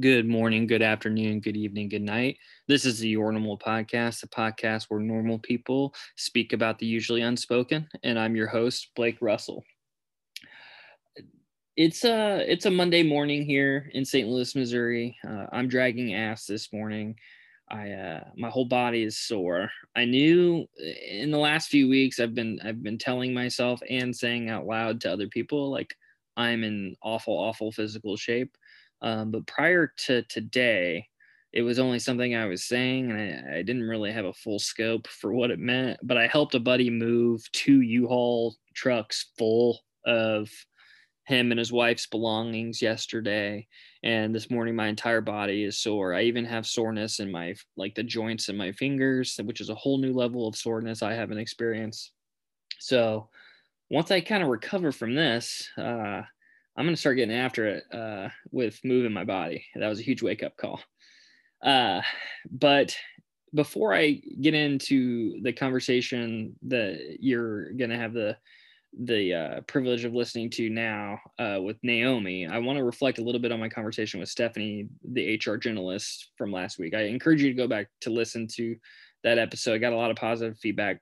Good morning, good afternoon, good evening, good night. This is the Your Normal Podcast, the podcast where normal people speak about the usually unspoken, and I'm your host, Blake Russell. It's a it's a Monday morning here in St. Louis, Missouri. Uh, I'm dragging ass this morning. I uh, my whole body is sore. I knew in the last few weeks I've been I've been telling myself and saying out loud to other people like I'm in awful awful physical shape um, but prior to today, it was only something I was saying, and I, I, didn't really have a full scope for what it meant. But I helped a buddy move two U-Haul trucks full of him and his wife's belongings yesterday, and this morning my entire body is sore. I even have soreness in my like the joints in my fingers, which is a whole new level of soreness I haven't experienced. So once I kind of recover from this, uh, I'm gonna start getting after it uh, with moving my body. That was a huge wake up call. Uh, but before I get into the conversation that you're gonna have the the uh, privilege of listening to now uh, with Naomi, I want to reflect a little bit on my conversation with Stephanie, the HR journalist from last week. I encourage you to go back to listen to that episode. I got a lot of positive feedback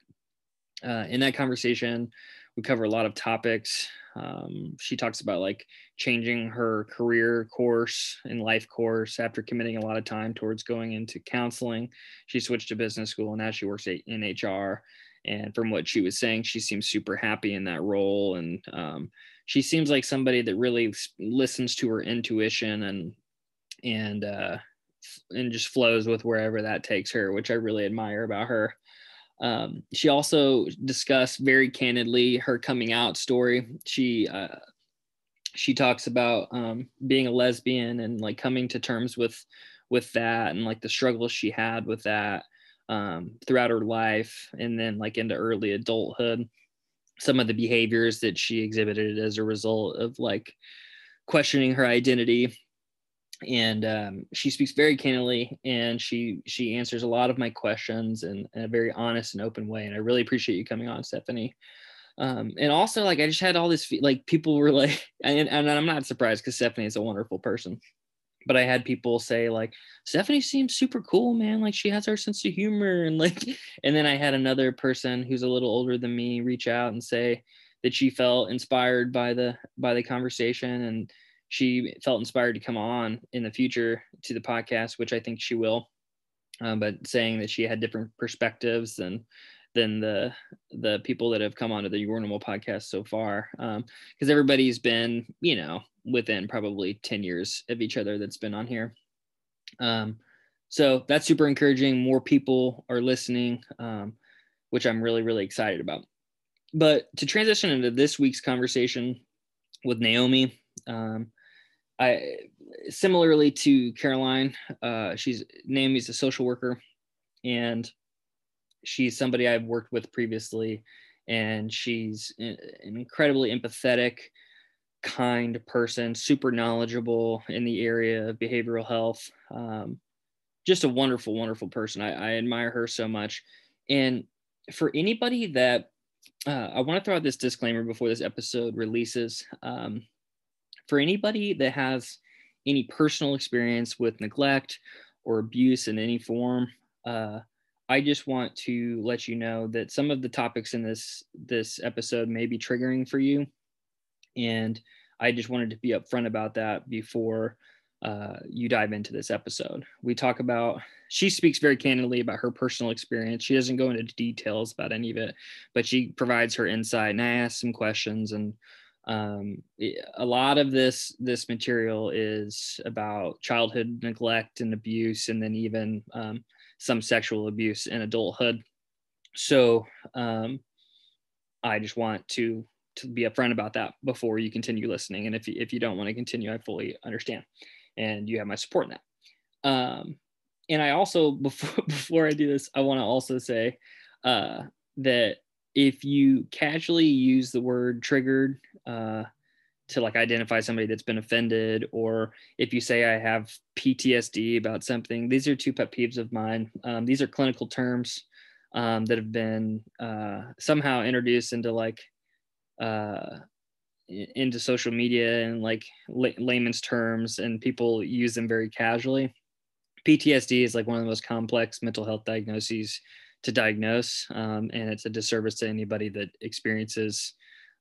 uh, in that conversation. We cover a lot of topics um, she talks about like changing her career course and life course after committing a lot of time towards going into counseling. She switched to business school and now she works in HR. And from what she was saying, she seems super happy in that role. And um, she seems like somebody that really listens to her intuition and, and, uh, and just flows with wherever that takes her, which I really admire about her. Um, she also discussed very candidly her coming out story. She uh, she talks about um, being a lesbian and like coming to terms with with that and like the struggles she had with that um, throughout her life and then like into early adulthood some of the behaviors that she exhibited as a result of like questioning her identity and um, she speaks very candidly and she she answers a lot of my questions in, in, a very honest and open way and i really appreciate you coming on stephanie. Um, and also like i just had all this like people were like and, and i'm not surprised because stephanie is a wonderful person but i had people say like stephanie seems super cool man. Like she has our sense of humor and like and then i had another person who's a little older than me reach out and say that she felt inspired by the by the conversation and she felt inspired to come on in the future to the podcast, which I think she will. Um, but saying that she had different perspectives than than the the people that have come onto the Your Normal podcast so far, because um, everybody's been you know within probably ten years of each other that's been on here. Um, so that's super encouraging. More people are listening, um, which I'm really really excited about. But to transition into this week's conversation with Naomi, um, I similarly to Caroline, uh, she's Naomi's a social worker, and she's somebody I've worked with previously, and she's an incredibly empathetic, kind person, super knowledgeable in the area of behavioral health. Um, just a wonderful, wonderful person. I, I, admire her so much. And for anybody that uh, I want to throw out this disclaimer before this episode releases. Um, for anybody that has any personal experience with neglect or abuse in any form, uh, I just want to let you know that some of the topics in this this episode may be triggering for you, and I just wanted to be upfront about that before uh, you dive into this episode. We talk about she speaks very candidly about her personal experience. She doesn't go into details about any of it, but she provides her insight. And I ask some questions, and um, a lot of this this material is about childhood neglect and abuse and then even um, some sexual abuse in adulthood. So um, i just want to to be upfront about that before you continue listening. And if if you don't want to continue i fully understand and you have my support in that. Um, and i also before before i do this i want to also say uh, that if you casually use the word triggered uh, to like identify somebody that's been offended, or if you say I have PTSD about something, these are two pet peeves of mine. Um, these are clinical terms um, that have been uh, somehow introduced into like uh, into social media and like layman's terms, and people use them very casually. PTSD is like one of the most complex mental health diagnoses to diagnose, um, and it's a disservice to anybody that experiences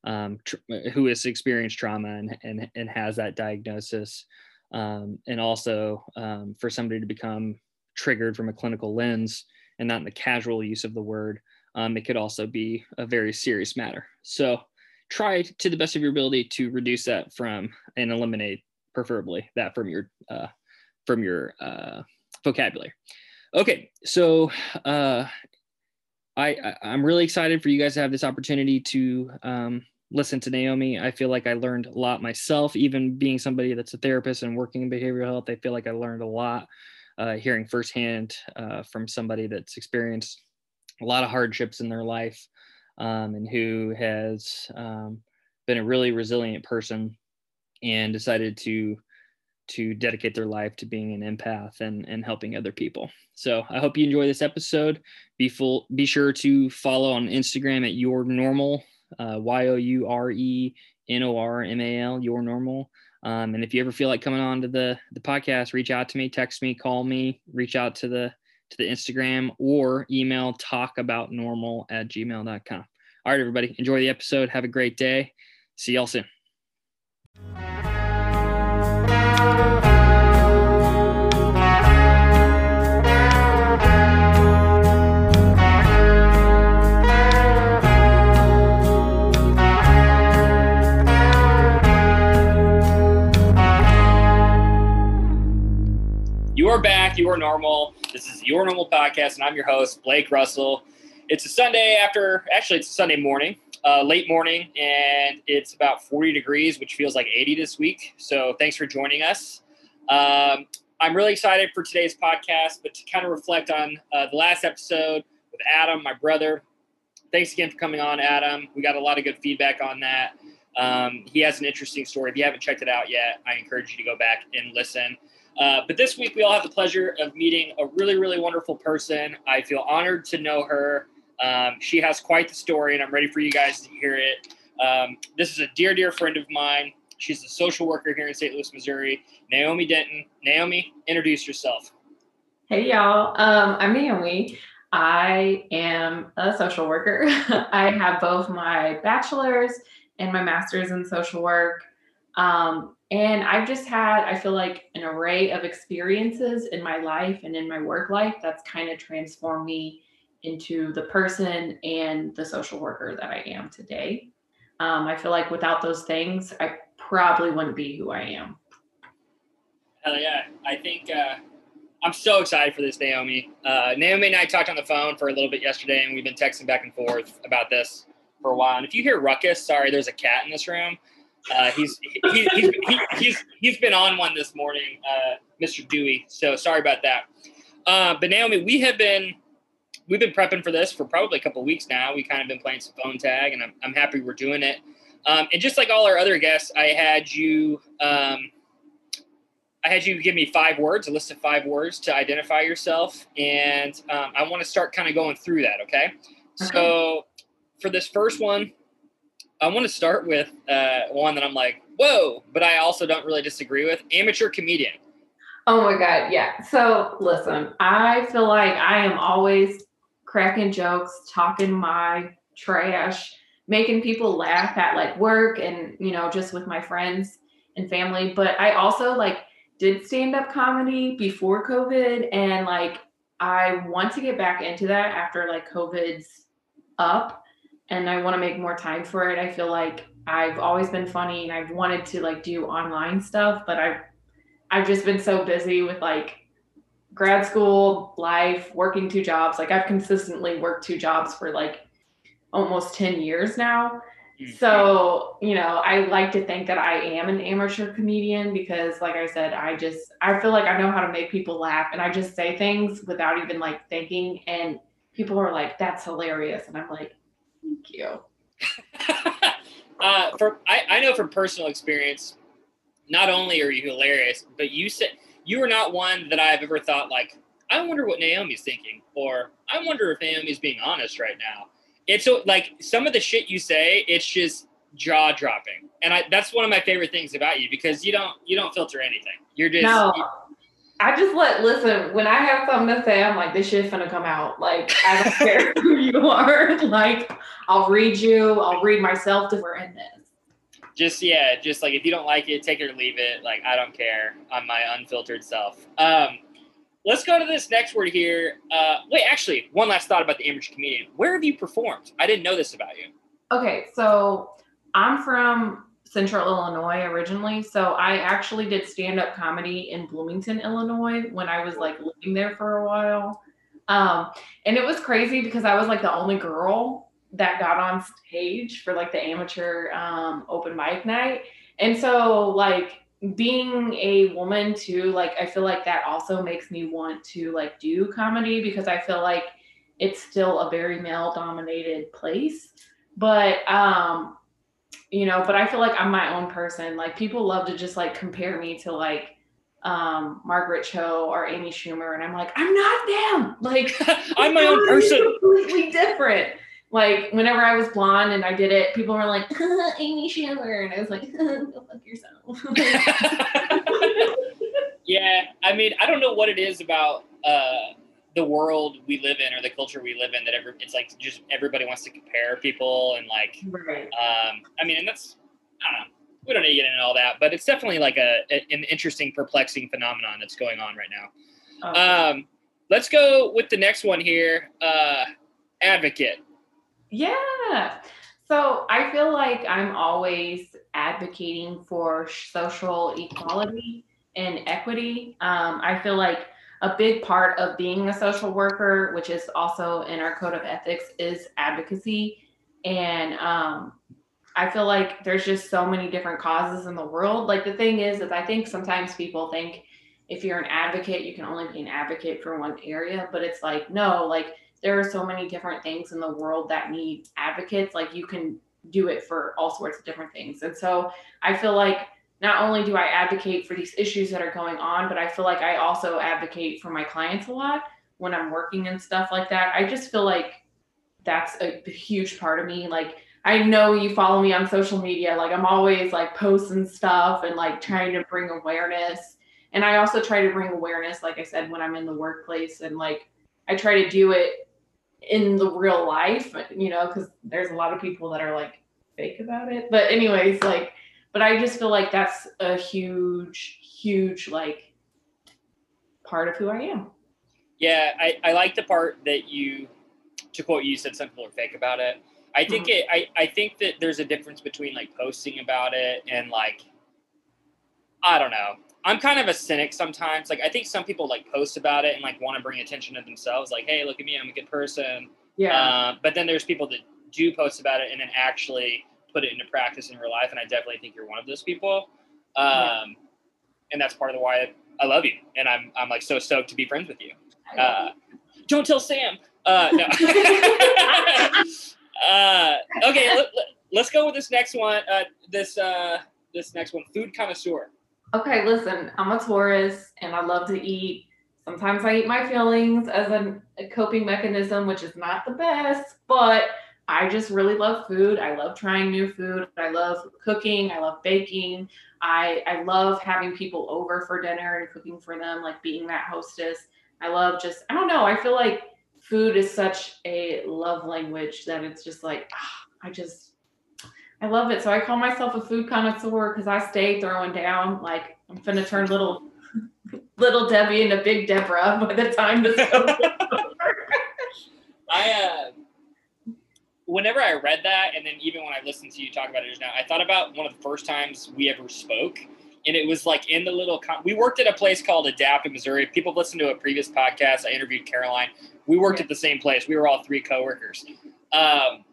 um, tr- who has experienced trauma and, and, and has that diagnosis. Um, and also um, for somebody to become triggered from a clinical lens and not in the casual use of the word, um, it could also be a very serious matter. So try to the best of your ability to reduce that from and eliminate, preferably, that from your uh, from your uh, vocabulary. Okay, so uh, I, I am really excited for you guys to have this opportunity to um, listen to Naomi. I feel like I learned a lot myself, even being somebody that's a therapist and working in behavioral health. I feel like I learned a lot uh, hearing firsthand uh, from somebody that's experienced a lot of hardships in their life um, and who has um, been a really resilient person and decided to to dedicate their life to being an empath and, and helping other people. So I hope you enjoy this episode. Be full, be sure to follow on Instagram at your normal, uh, Y O U R E N O R M A L, your normal. Um, and if you ever feel like coming on to the, the podcast, reach out to me, text me, call me, reach out to the, to the Instagram or email talkaboutnormal at gmail.com. All right, everybody, enjoy the episode. Have a great day. See y'all soon. Are back. You are normal. This is your normal podcast, and I'm your host, Blake Russell. It's a Sunday after, actually, it's a Sunday morning, uh, late morning, and it's about 40 degrees, which feels like 80 this week. So thanks for joining us. Um, I'm really excited for today's podcast, but to kind of reflect on uh, the last episode with Adam, my brother. Thanks again for coming on, Adam. We got a lot of good feedback on that. Um, he has an interesting story. If you haven't checked it out yet, I encourage you to go back and listen. Uh, but this week, we all have the pleasure of meeting a really, really wonderful person. I feel honored to know her. Um, she has quite the story, and I'm ready for you guys to hear it. Um, this is a dear, dear friend of mine. She's a social worker here in St. Louis, Missouri. Naomi Denton. Naomi, introduce yourself. Hey, y'all. Um, I'm Naomi. I am a social worker. I have both my bachelor's and my master's in social work. Um, and I've just had, I feel like, an array of experiences in my life and in my work life that's kind of transformed me into the person and the social worker that I am today. Um, I feel like without those things, I probably wouldn't be who I am. Hell yeah. I think uh, I'm so excited for this, Naomi. Uh, Naomi and I talked on the phone for a little bit yesterday, and we've been texting back and forth about this for a while. And if you hear ruckus, sorry, there's a cat in this room. Uh, he's he, he's, he, he's he's been on one this morning, uh, Mr. Dewey. So sorry about that. Uh, but Naomi, we have been we've been prepping for this for probably a couple weeks now. We kind of been playing some phone tag, and I'm I'm happy we're doing it. Um, and just like all our other guests, I had you um, I had you give me five words, a list of five words to identify yourself, and um, I want to start kind of going through that. Okay? okay. So for this first one, I want to start with uh, one that I'm like, whoa, but I also don't really disagree with amateur comedian. Oh my God. Yeah. So listen, I feel like I am always cracking jokes, talking my trash, making people laugh at like work and, you know, just with my friends and family. But I also like did stand up comedy before COVID and like I want to get back into that after like COVID's up and I want to make more time for it. I feel like I've always been funny and I've wanted to like do online stuff, but I've I've just been so busy with like grad school, life, working two jobs. Like I've consistently worked two jobs for like almost 10 years now. Mm-hmm. So, you know, I like to think that I am an amateur comedian because like I said, I just I feel like I know how to make people laugh and I just say things without even like thinking and people are like that's hilarious and I'm like Thank you. uh, for I, I know from personal experience, not only are you hilarious, but you said you are not one that I've ever thought like, I wonder what Naomi's thinking, or I wonder if Naomi's being honest right now. It's so like some of the shit you say, it's just jaw dropping, and I that's one of my favorite things about you because you don't you don't filter anything. You're just No. I just let listen when I have something to say, I'm like, this shit's gonna come out. Like, I don't care who you are. Like, I'll read you, I'll read myself to we're in this. just yeah, just like if you don't like it, take it or leave it. Like I don't care. I'm my unfiltered self. Um, let's go to this next word here. Uh, wait, actually, one last thought about the amateur comedian. Where have you performed? I didn't know this about you. Okay, so I'm from Central Illinois originally. So I actually did stand up comedy in Bloomington, Illinois when I was like living there for a while. Um, and it was crazy because I was like the only girl that got on stage for like the amateur um, open mic night. And so, like, being a woman too, like, I feel like that also makes me want to like do comedy because I feel like it's still a very male dominated place but um you know but i feel like i'm my own person. Like people love to just like compare me to like um margaret cho or amy schumer and i'm like i'm not them. Like I'm my own person. completely different. Like whenever i was blonde and i did it people were like amy schumer and i was like go fuck yourself. Yeah, I mean, I don't know what it is about uh, the world we live in or the culture we live in that every, it's like just everybody wants to compare people and like right Um, I mean, and that's I don't know. We don't need to get into all that, but it's definitely like a, a- an interesting, perplexing phenomenon that's going on right now. Oh. Um, let's go with the next one here. Uh, advocate. Yeah. So I feel like I'm always advocating for social equality and equity. Um, I feel like a big part of being a social worker, which is also in our code of ethics, is advocacy. And um, I feel like there's just so many different causes in the world. Like the thing is, is I think sometimes people think if you're an advocate, you can only be an advocate for one area, but it's like no, like there are so many different things in the world that need advocates. Like you can do it for all sorts of different things. And so I feel like not only do I advocate for these issues that are going on, but I feel like I also advocate for my clients a lot when I'm working and stuff like that. I just feel like that's a huge part of me. Like I know you follow me on social media. Like I'm always like posting stuff and like trying to bring awareness. And I also try to bring awareness, like I said, when I'm in the workplace and like I try to do it in the real life, you know, because there's a lot of people that are like fake about it. But anyways, like, but I just feel like that's a huge, huge like part of who I am. Yeah, I, I like the part that you, to quote you, said some people are fake about it. I think it. I, I think that there's a difference between like posting about it and like, I don't know. I'm kind of a cynic sometimes. Like I think some people like post about it and like want to bring attention to themselves. Like, hey, look at me, I'm a good person. Yeah. Uh, but then there's people that do post about it and then actually put it into practice in real life, and I definitely think you're one of those people. Um, Yeah. And that's part of the why I love you, and I'm I'm like so stoked to be friends with you. Uh, don't tell Sam. Uh, no. uh, okay, let, us go with this next one. Uh, this uh, this next one, food connoisseur. Okay, listen, I'm a Taurus and I love to eat. Sometimes I eat my feelings as a coping mechanism, which is not the best, but I just really love food. I love trying new food. I love cooking. I love baking. I, I love having people over for dinner and cooking for them, like being that hostess. I love just, I don't know, I feel like food is such a love language that it's just like, ah, I just, I love it. So I call myself a food connoisseur because I stay throwing down. Like I'm finna turn little little Debbie into Big Deborah by the time this goes over. I uh, whenever I read that, and then even when I listened to you talk about it just now, I thought about one of the first times we ever spoke, and it was like in the little. We worked at a place called Adapt in Missouri. People listened to a previous podcast, I interviewed Caroline. We worked at the same place. We were all three coworkers. Um,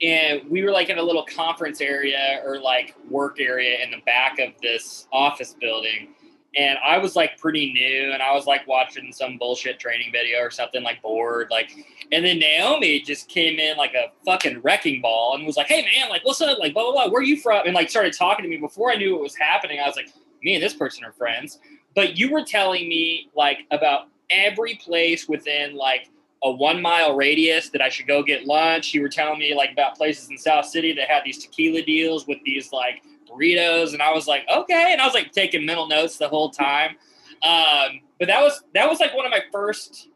and we were like in a little conference area or like work area in the back of this office building and I was like pretty new, and I was like watching some bullshit training video or something, like bored, like. And then Naomi just came in like a fucking wrecking ball and was like, "Hey man, like what's up? Like blah blah blah. Where are you from?" And like started talking to me before I knew what was happening. I was like, "Me and this person are friends." But you were telling me like about every place within like a one mile radius that I should go get lunch. You were telling me like about places in South City that had these tequila deals with these like burritos, and I was like, okay, and I was like taking mental notes the whole time. Um, but that was that was like one of my first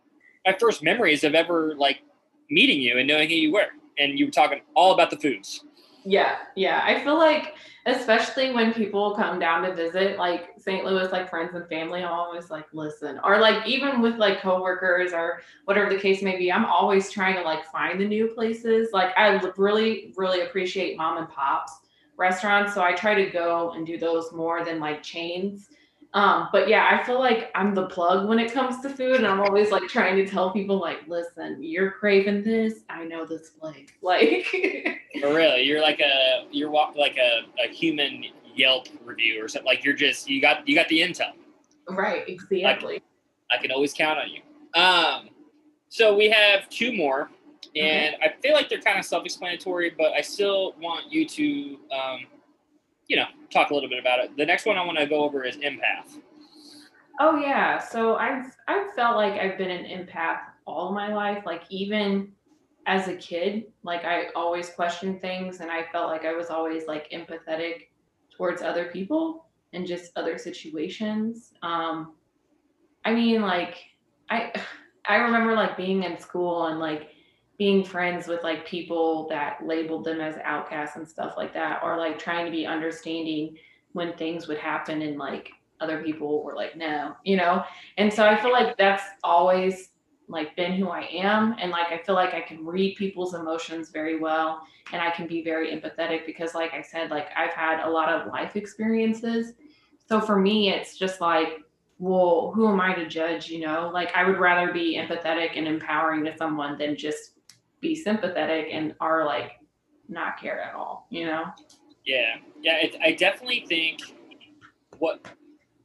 my first memories of ever like meeting you and knowing who you were, and you were talking all about the foods. Yeah, yeah. I feel like especially when people come down to visit like St. Louis, like friends and family, I'm always like, listen, or like even with like coworkers or whatever the case may be, I'm always trying to like find the new places. Like I really, really appreciate mom and pops restaurants. So I try to go and do those more than like chains. Um, but yeah, I feel like I'm the plug when it comes to food, and I'm always like trying to tell people, like, listen, you're craving this. I know this place. Like, for real, you're like a you're walk like a, a human Yelp review or something. Like you're just you got you got the intel. Right. Exactly. Like, I can always count on you. Um, so we have two more, and. I feel like they're kind of self-explanatory, but I still want you to um, you know, talk a little bit about it. The next one I want to go over is empath. Oh yeah, so I've I've felt like I've been an empath all my life. Like even as a kid, like I always questioned things, and I felt like I was always like empathetic towards other people and just other situations. Um, I mean, like I I remember like being in school and like being friends with like people that labeled them as outcasts and stuff like that, or like trying to be understanding when things would happen and like other people were like, no, you know? And so I feel like that's always like been who I am. And like I feel like I can read people's emotions very well and I can be very empathetic because like I said, like I've had a lot of life experiences. So for me, it's just like, well, who am I to judge? You know, like I would rather be empathetic and empowering to someone than just be sympathetic and are like not care at all, you know? Yeah. Yeah. It, I definitely think what,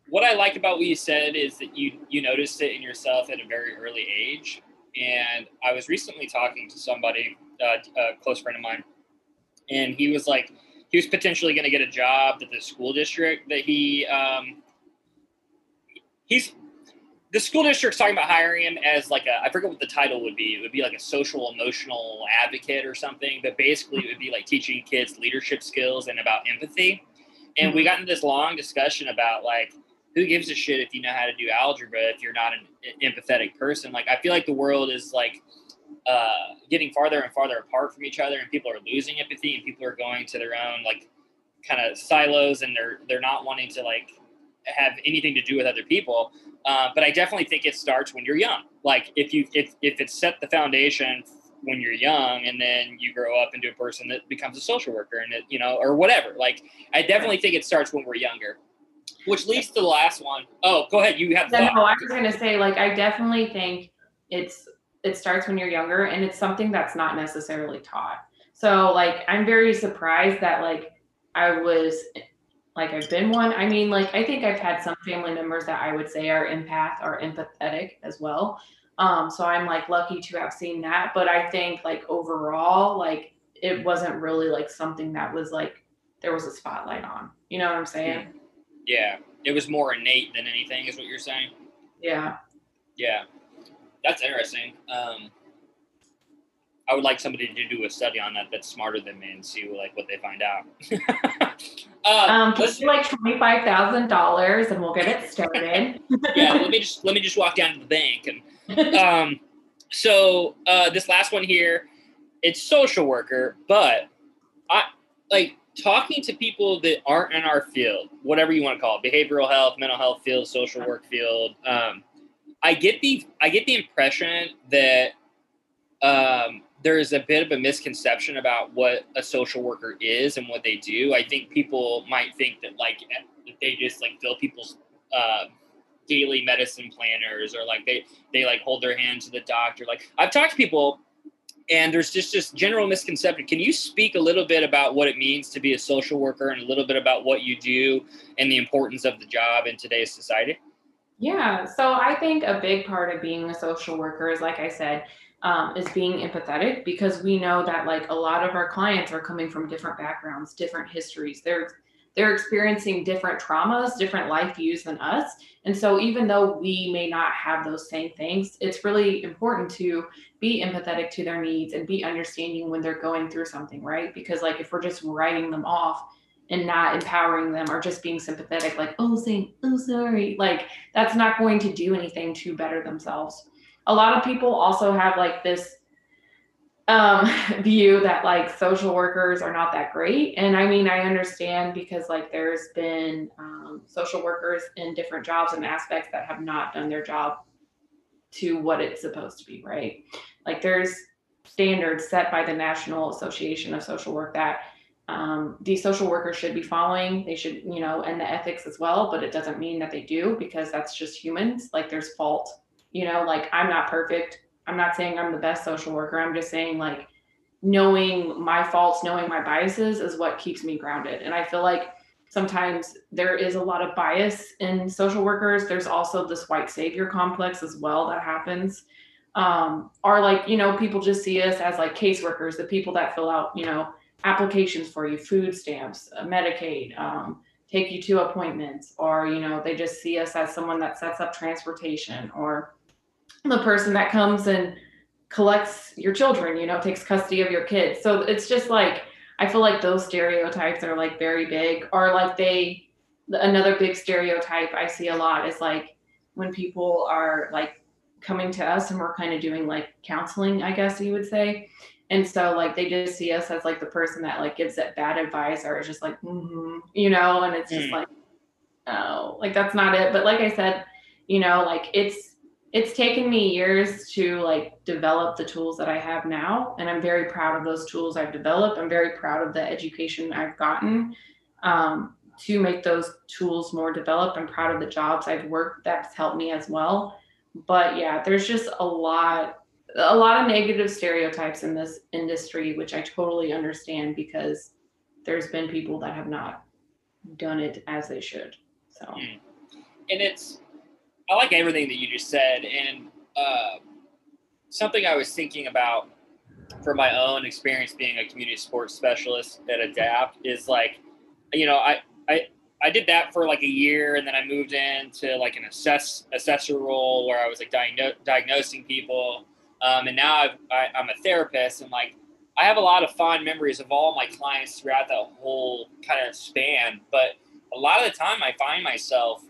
what I like about what you said is that you, you noticed it in yourself at a very early age. And I was recently talking to somebody, uh, a close friend of mine, and he was like, he was potentially going to get a job at the school district that he, um, he's the school district's talking about hiring him as like a I forget what the title would be. It would be like a social emotional advocate or something, but basically it would be like teaching kids leadership skills and about empathy. And we mm-hmm. got into this long discussion about like who gives a shit if you know how to do algebra if you're not an empathetic person. Like I feel like the world is like uh, getting farther and farther apart from each other, and people are losing empathy, and people are going to their own like kind of silos, and they're they're not wanting to like have anything to do with other people. Uh, but I definitely think it starts when you're young. Like if you if if it's set the foundation when you're young and then you grow up into a person that becomes a social worker and it, you know or whatever. Like I definitely think it starts when we're younger. Which leads to the last one. Oh, go ahead. You have. No, no, I was gonna say like I definitely think it's it starts when you're younger and it's something that's not necessarily taught. So like I'm very surprised that like I was like I've been one. I mean, like I think I've had some family members that I would say are empath or empathetic as well. Um, so I'm like lucky to have seen that. But I think like overall, like it wasn't really like something that was like there was a spotlight on. You know what I'm saying? Yeah. It was more innate than anything, is what you're saying. Yeah. Yeah. That's interesting. Um I would like somebody to do a study on that that's smarter than me and see like what they find out. uh, um, let's like twenty five thousand dollars, and we'll get it started. yeah, let me just let me just walk down to the bank and. Um, so uh, this last one here, it's social worker, but I like talking to people that aren't in our field, whatever you want to call it, behavioral health, mental health field, social work field. Um, I get the I get the impression that um, there is a bit of a misconception about what a social worker is and what they do. I think people might think that like they just like fill people's uh, daily medicine planners or like they they like hold their hand to the doctor. Like I've talked to people and there's just just general misconception. Can you speak a little bit about what it means to be a social worker and a little bit about what you do and the importance of the job in today's society? Yeah, so I think a big part of being a social worker is like I said, um, is being empathetic because we know that like a lot of our clients are coming from different backgrounds, different histories. They're they're experiencing different traumas, different life views than us. And so, even though we may not have those same things, it's really important to be empathetic to their needs and be understanding when they're going through something, right? Because, like, if we're just writing them off and not empowering them or just being sympathetic, like, oh, saying, oh, sorry, like, that's not going to do anything to better themselves. A lot of people also have like this um, view that like social workers are not that great. And I mean, I understand because like there's been um, social workers in different jobs and aspects that have not done their job to what it's supposed to be, right? Like there's standards set by the National Association of Social Work that um, these social workers should be following. They should, you know, and the ethics as well, but it doesn't mean that they do because that's just humans. Like there's fault, you know, like I'm not perfect I'm not saying I'm the best social worker. I'm just saying like knowing my faults, knowing my biases is what keeps me grounded. And I feel like sometimes there is a lot of bias in social workers. There's also this white savior complex as well that happens. Um, or like, you know, people just see us as like caseworkers, the people that fill out, you know, applications for you, food stamps, uh, Medicaid, um, take you to appointments, or, you know, they just see us as someone that sets up transportation or the person that comes and collects your children, you know, takes custody of your kids. So it's just like I feel like those stereotypes are like very big or like they another big stereotype I see a lot is like when people are like coming to us and we're kind of doing like counseling, I guess you would say. And so like they just see us as like the person that like gives that bad advice or is just like, mm-hmm, you know, and it's just mm. like, oh, like that's not it. But like I said, you know, like it's it's taken me years to like develop the tools that I have now. And I'm very proud of those tools I've developed. I'm very proud of the education I've gotten um, to make those tools more developed. I'm proud of the jobs I've worked that's helped me as well. But yeah, there's just a lot, a lot of negative stereotypes in this industry, which I totally understand because there's been people that have not done it as they should. So, hmm. and it's I like everything that you just said, and uh, something I was thinking about for my own experience being a community support specialist at Adapt is like, you know, I I I did that for like a year, and then I moved into like an assess assessor role where I was like diagno- diagnosing people, um, and now I've, I, I'm a therapist, and like I have a lot of fond memories of all my clients throughout that whole kind of span, but a lot of the time I find myself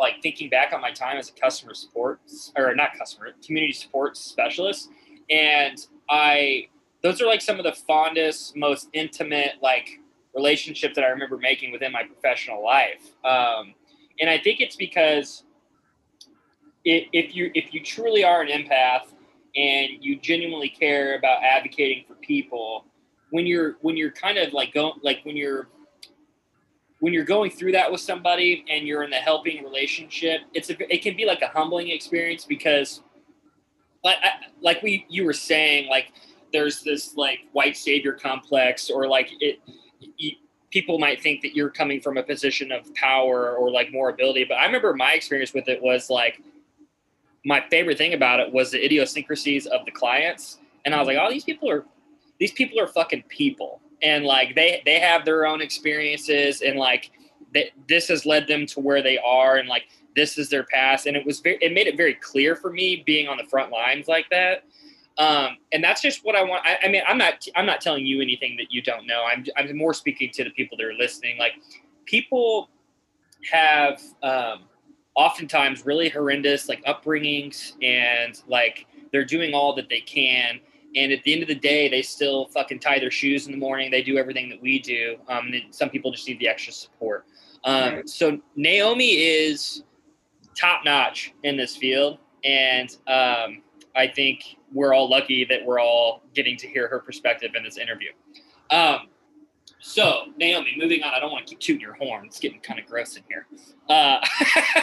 like thinking back on my time as a customer support or not customer community support specialist and i those are like some of the fondest most intimate like relationships that i remember making within my professional life. Um, and i think it's because it, if you if you truly are an empath and you genuinely care about advocating for people when you're when you're kind of like going like when you're when you're going through that with somebody and you're in the helping relationship, it's a, it can be like a humbling experience because, like like we you were saying, like there's this like white savior complex or like it. People might think that you're coming from a position of power or like more ability, but I remember my experience with it was like my favorite thing about it was the idiosyncrasies of the clients, and I was like, oh, these people are these people are fucking people and like they they have their own experiences and like this has led them to where they are and like this is their past and it was very it made it very clear for me being on the front lines like that um, and that's just what I want. I, I, mean, I'm not I'm not telling you anything that you don't know. I'm I'm more speaking to the people that are listening. Like people have um, oftentimes really horrendous like upbringings and like they're doing all that they can and at the end of the day, they still fucking tie their shoes in the morning. They do everything that we do. Um, some people just need the extra support. Um, right. So Naomi is top notch in this field, and um, I think we're all lucky that we're all getting to hear her perspective in this interview. Um, so Naomi, moving on. I don't want to keep tooting your horn. It's getting kind of gross in here. Uh,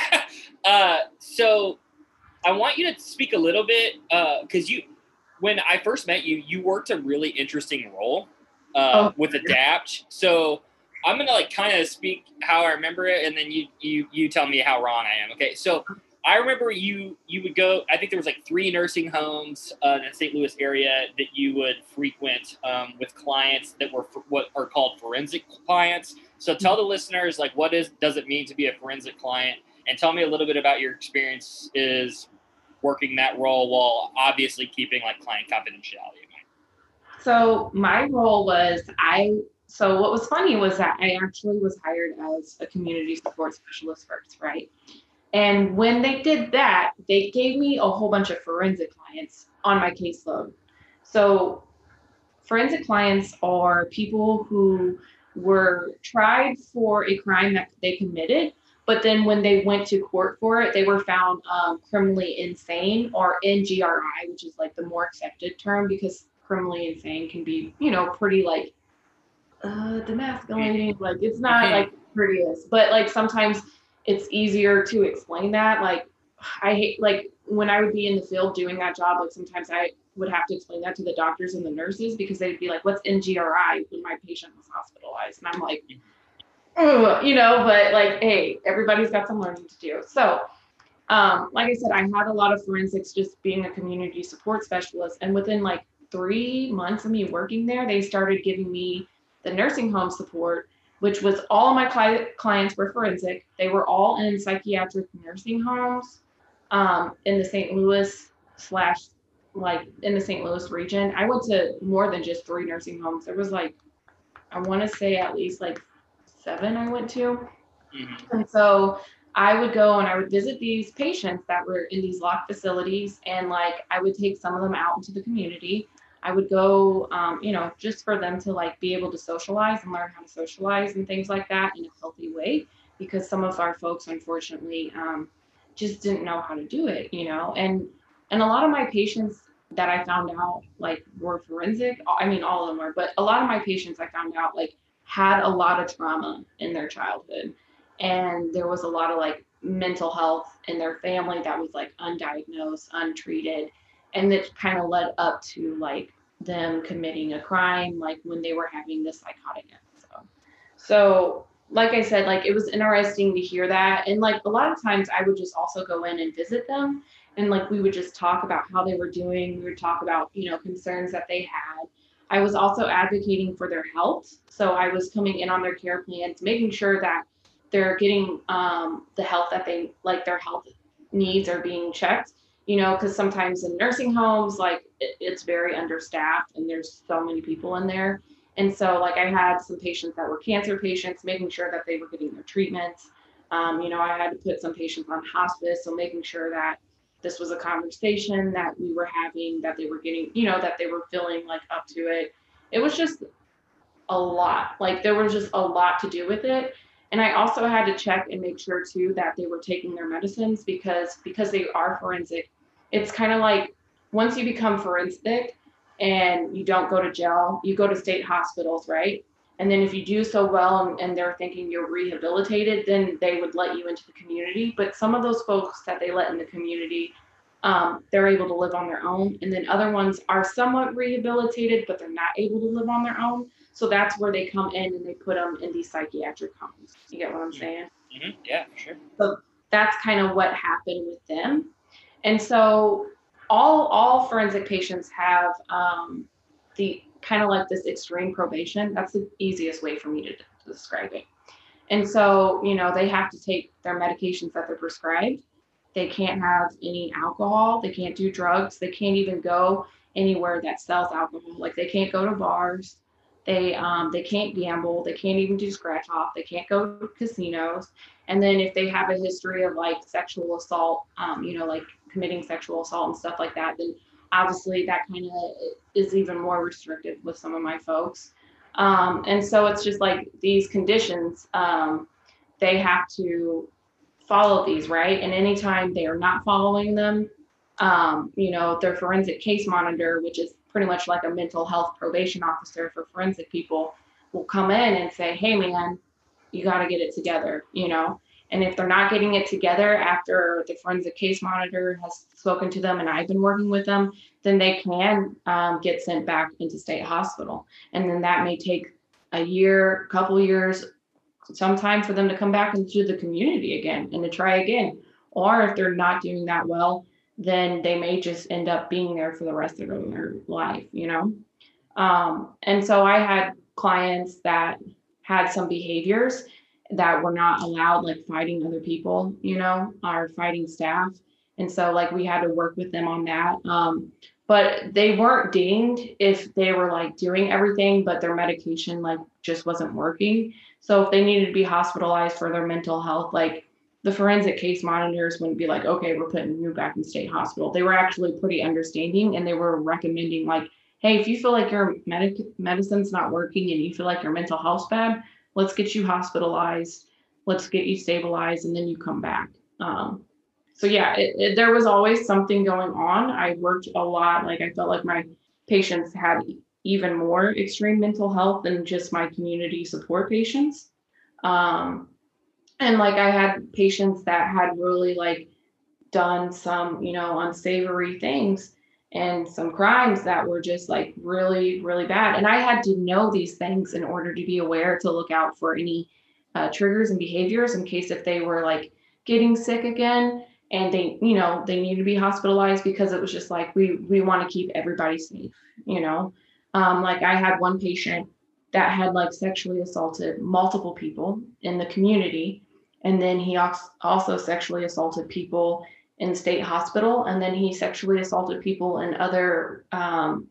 uh, so I want you to speak a little bit because uh, you when I first met you, you worked a really interesting role uh, oh, with Adapt. So I'm gonna like kind of speak how I remember it, and then you you you tell me how wrong I am. Okay, so I remember you you would go. I think there was like three nursing homes uh, in the St. Louis area that you would frequent um, with clients that were for, what are called forensic clients. So tell the listeners like what is does it mean to be a forensic client, and tell me a little bit about your experience is working that role while obviously keeping like client confidentiality in mind. So my role was I. So what was funny was that I actually was hired as a community support specialist first, right? And when they did that, they gave me a whole bunch of forensic clients on my caseload. So, forensic clients are people who were tried for a crime that they committed, but then when they went to court for it, they were found um, criminally insane or NGRI, which is like the more accepted term because criminally insane can be, you know, pretty like uh, demasculating. Like it's not like prettiest, but like sometimes it's easier to explain that. Like I hate like when I would be in the field doing that job, like sometimes I would have to explain that to the doctors and the nurses because they'd be like, What's NGRI when my patient was hospitalized? And I'm like, you know, but like, hey, everybody's got some learning to do. So um, like I said, I had a lot of forensics just being a community support specialist. And within like three months of me working there, they started giving me the nursing home support which was all my cli- clients were forensic. They were all in psychiatric nursing homes um, in the St. Louis slash like in the St. Louis region. I went to more than just three nursing homes. There was like I want to say at least like seven I went to. Mhm. And so I would go and I would visit these patients that were in these locked facilities, and like I would take some of them out into the community. I would go, um, you know, just for them to like be able to socialize and learn how to socialize and things like that in a healthy way, because some of our folks, unfortunately, um, just didn't know how to do it, you know, and and a lot of my patients that I found out like were forensic. I mean, all of them were, but a lot of my patients I found out like had a lot of trauma in their childhood and there was a lot of like mental health in their family that was like undiagnosed, untreated, and that kind of led up to like them committing a crime, like when they were having this psychotic episode. So, like I said, like it was interesting to hear that, and like a lot of times I would just also go in and visit them, and like we would just talk about how they were doing. We would talk about you know concerns that they had. I was also advocating for their health, so I was coming in on their care plans, making sure that they're getting um, the health that they like their health needs are being checked you know because sometimes in nursing homes like it, it's very understaffed and there's so many people in there. And so like i had some patients that were cancer patients making sure that they were getting their treatments. Um, you know i had to put some patients on hospice so making sure that this was a conversation that we were having that they were getting you know that they were feeling like up to it it was just a lot like there was just a lot to do with it and I also had to check and make sure too that they were taking their medicines because because they are forensic. It's kind of like once you become forensic and you don't go to jail, you go to state hospitals, right? And then if you do so well and, and they're thinking you're rehabilitated, then they would let you into the community. But some of those folks that they let in the community, um, they're able to live on their own. And then other ones are somewhat rehabilitated, but they're not able to live on their own. So that's where they come in and they put them in these psychiatric homes. You get what I'm saying? Mhm. Yeah, sure. That's kind of what happened with them. And so all all forensic patients have um, the kind of like this extreme probation. That's the easiest way for me to, to describe it. And so, you know, they have to take their medications that they're prescribed. They can't have any alcohol. They can't do drugs. They can't even go anywhere that sells alcohol. Like they can't go to bars. They um, they can't gamble. They can't even do scratch off. They can't go to casinos. And then if they have a history of like sexual assault, um, you know, like committing sexual assault and stuff like that, then obviously that kind of is even more restrictive with some of my folks. Um, and so it's just like these conditions, um, they have to follow these, right? And anytime they are not following them, um, you know, their forensic case monitor, which is pretty much like a mental health probation officer for forensic people, will come in and say, hey, man, you got to get it together, you know? And if they're not getting it together after the forensic case monitor has spoken to them and I've been working with them, then they can um, get sent back into state hospital. And then that may take a year, couple years, some time for them to come back into the community again and to try again. or if they're not doing that well, then they may just end up being there for the rest of their life, you know? Um, and so I had clients that had some behaviors that were not allowed, like fighting other people, you know, or fighting staff. And so, like, we had to work with them on that. Um, but they weren't dinged if they were like doing everything, but their medication, like, just wasn't working. So, if they needed to be hospitalized for their mental health, like, the forensic case monitors wouldn't be like, okay, we're putting you back in state hospital. They were actually pretty understanding and they were recommending, like, hey, if you feel like your medic- medicine's not working and you feel like your mental health's bad, let's get you hospitalized, let's get you stabilized, and then you come back. Um, so yeah, it, it, there was always something going on. I worked a lot. Like I felt like my patients had even more extreme mental health than just my community support patients. Um, and like I had patients that had really like done some, you know, unsavory things and some crimes that were just like really, really bad. And I had to know these things in order to be aware to look out for any uh, triggers and behaviors in case if they were like getting sick again and they, you know, they need to be hospitalized because it was just like we we want to keep everybody safe, you know. Um, like I had one patient that had like sexually assaulted multiple people in the community, and then he also sexually assaulted people in state hospital, and then he sexually assaulted people in other um,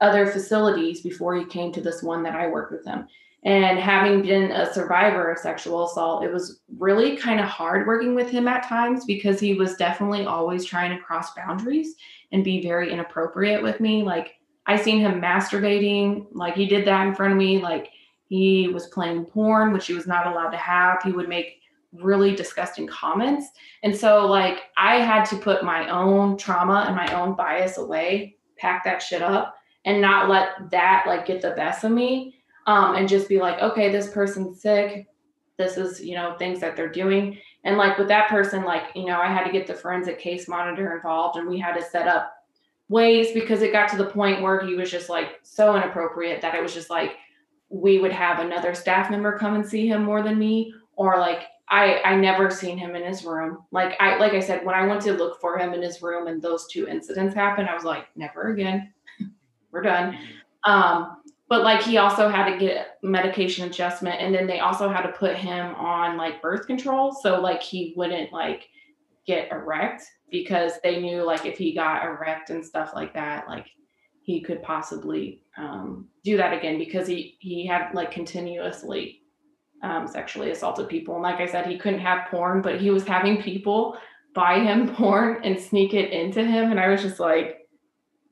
other facilities before he came to this one that I worked with him. And having been a survivor of sexual assault, it was really kind of hard working with him at times because he was definitely always trying to cross boundaries and be very inappropriate with me. Like I seen him masturbating, like he did that in front of me, like he was playing porn, which he was not allowed to have. He would make really disgusting comments. And so, like, I had to put my own trauma and my own bias away, pack that shit up, and not let that like get the best of me. Um, and just be like, okay, this person's sick. This is, you know, things that they're doing. And like with that person, like, you know, I had to get the forensic case monitor involved and we had to set up ways because it got to the point where he was just like so inappropriate that it was just like we would have another staff member come and see him more than me or like I I never seen him in his room. Like I like I said, when I went to look for him in his room and those two incidents happened, I was like, never again. We're done. Um, but like he also had to get medication adjustment and then they also had to put him on like birth control. So like he wouldn't like get erect because they knew like if he got erect and stuff like that, like he could possibly um, do that again because he he had like continuously um, sexually assaulted people. And like I said, he couldn't have porn, but he was having people buy him porn and sneak it into him. And I was just like,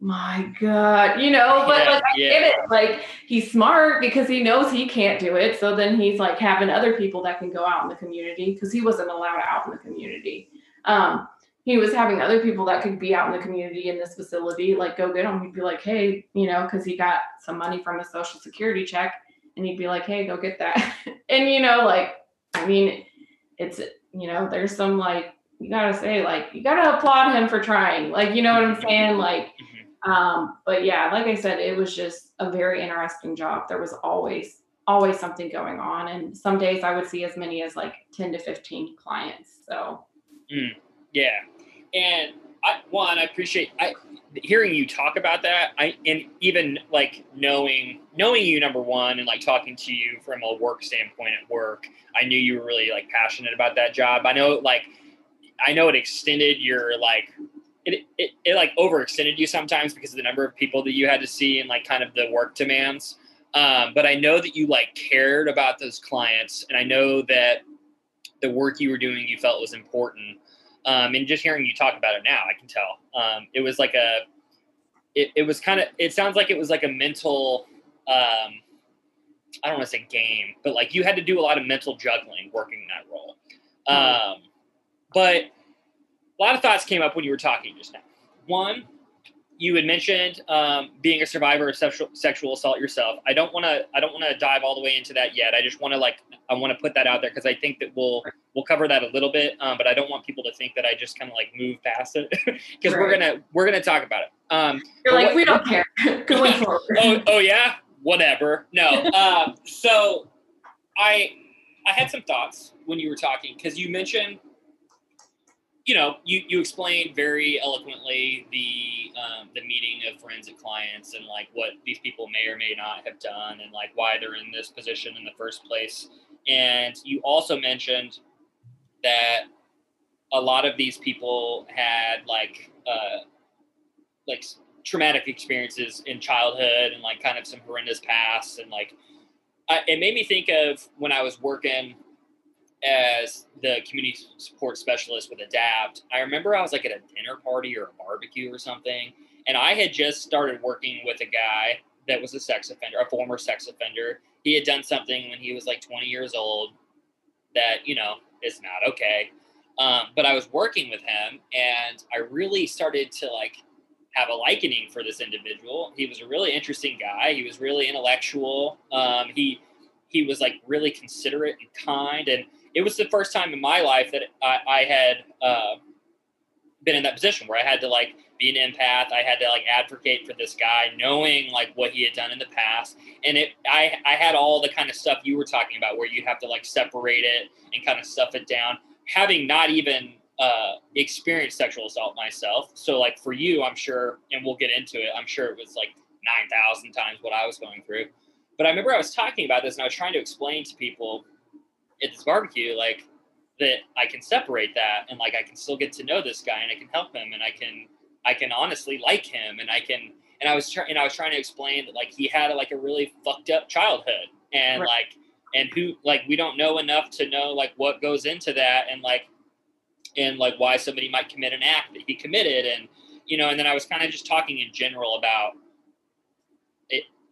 my God, you know, but yeah, like I yeah. get it. Like he's smart because he knows he can't do it. So then he's like having other people that can go out in the community because he wasn't allowed out in the community. Um, he was having other people that could be out in the community in this facility, like go get him. He'd be like, hey, you know, because he got some money from a social security check and he'd be like, "Hey, go get that." and you know, like, I mean, it's you know, there's some like you gotta say like you gotta applaud him for trying. Like, you know what I'm saying? Like, mm-hmm. um, but yeah, like I said, it was just a very interesting job. There was always always something going on, and some days I would see as many as like 10 to 15 clients. So, mm, yeah, and I, one, I appreciate I hearing you talk about that. I and even like knowing knowing you number one and like talking to you from a work standpoint at work. I knew you were really like passionate about that job. I know like I know it extended your like it, it, it like overextended you sometimes because of the number of people that you had to see and like kind of the work demands. Um, but I know that you like cared about those clients, and I know that the work you were doing you felt was important. Um, and just hearing you talk about it now, I can tell. Um, it was like a, it, it was kind of, it sounds like it was like a mental, um, I don't want to say game, but like you had to do a lot of mental juggling working that role. Mm-hmm. Um, but a lot of thoughts came up when you were talking just now. One, you had mentioned um, being a survivor of sexual sexual assault yourself. I don't want to I don't want to dive all the way into that yet. I just want to like I want to put that out there because I think that we'll we'll cover that a little bit. Um, but I don't want people to think that I just kind of like move past it because right. we're gonna we're gonna talk about it. Um, You're like what, we don't care going forward. oh, oh yeah, whatever. No. um, so I I had some thoughts when you were talking because you mentioned you know, you you explained very eloquently the um, the meaning of forensic clients and like what these people may or may not have done and like why they're in this position in the first place. And you also mentioned that a lot of these people had like uh, like traumatic experiences in childhood and like kind of some horrendous past and like I, it made me think of when I was working as the community support specialist with Adapt, I remember I was like at a dinner party or a barbecue or something, and I had just started working with a guy that was a sex offender, a former sex offender. He had done something when he was like 20 years old that, you know, is not okay. Um, but I was working with him, and I really started to like have a likening for this individual. He was a really interesting guy. He was really intellectual. Um, he he was like really considerate and kind, and it was the first time in my life that I, I had uh, been in that position where I had to like be an empath. I had to like advocate for this guy, knowing like what he had done in the past. And it, I, I had all the kind of stuff you were talking about, where you have to like separate it and kind of stuff it down. Having not even uh, experienced sexual assault myself, so like for you, I'm sure, and we'll get into it. I'm sure it was like nine thousand times what I was going through. But I remember I was talking about this, and I was trying to explain to people at this barbecue, like that I can separate that and like I can still get to know this guy and I can help him and I can I can honestly like him and I can and I was trying and I was trying to explain that like he had a, like a really fucked up childhood and right. like and who like we don't know enough to know like what goes into that and like and like why somebody might commit an act that he committed and you know and then I was kind of just talking in general about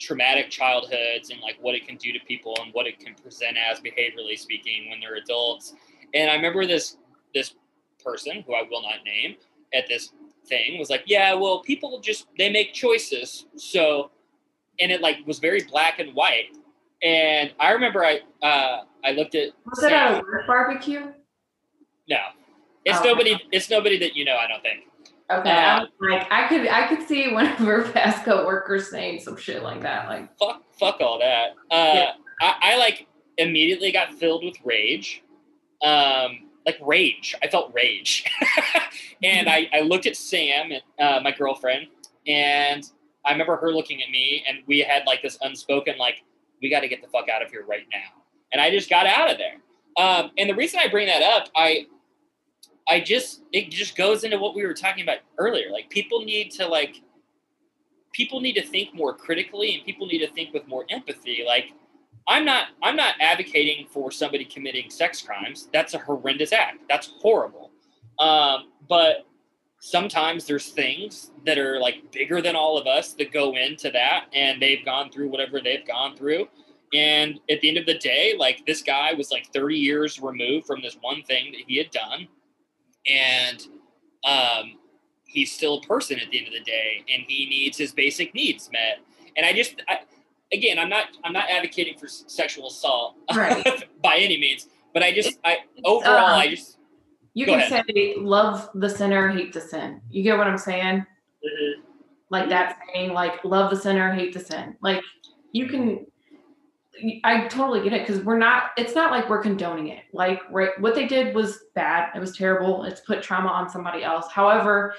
traumatic childhoods and like what it can do to people and what it can present as behaviorally speaking when they're adults. And I remember this this person who I will not name at this thing was like, yeah, well, people just they make choices. So, and it like was very black and white. And I remember I uh, I looked at was it at a barbecue? No, it's oh, nobody. It's nobody that you know. I don't think. Okay, uh, like I could I could see one of her past coworkers saying some shit like that. Like fuck, fuck all that. Uh, yeah. I, I like immediately got filled with rage. Um, like rage. I felt rage, and I, I looked at Sam, uh, my girlfriend, and I remember her looking at me, and we had like this unspoken like, we got to get the fuck out of here right now, and I just got out of there. Um, and the reason I bring that up, I I just it just goes into what we were talking about earlier. Like people need to like people need to think more critically and people need to think with more empathy. Like I'm not I'm not advocating for somebody committing sex crimes. That's a horrendous act. That's horrible. Um, but sometimes there's things that are like bigger than all of us that go into that and they've gone through whatever they've gone through and at the end of the day like this guy was like 30 years removed from this one thing that he had done and um, he's still a person at the end of the day, and he needs his basic needs met. And I just, I, again, I'm not, I'm not advocating for sexual assault right. by any means, but I just, I overall, um, I just. You can ahead. say love the sinner, hate the sin. You get what I'm saying? Mm-hmm. Like that saying, like love the sinner, hate the sin. Like you can I totally get it because we're not. It's not like we're condoning it. Like right, what they did was bad. It was terrible. It's put trauma on somebody else. However,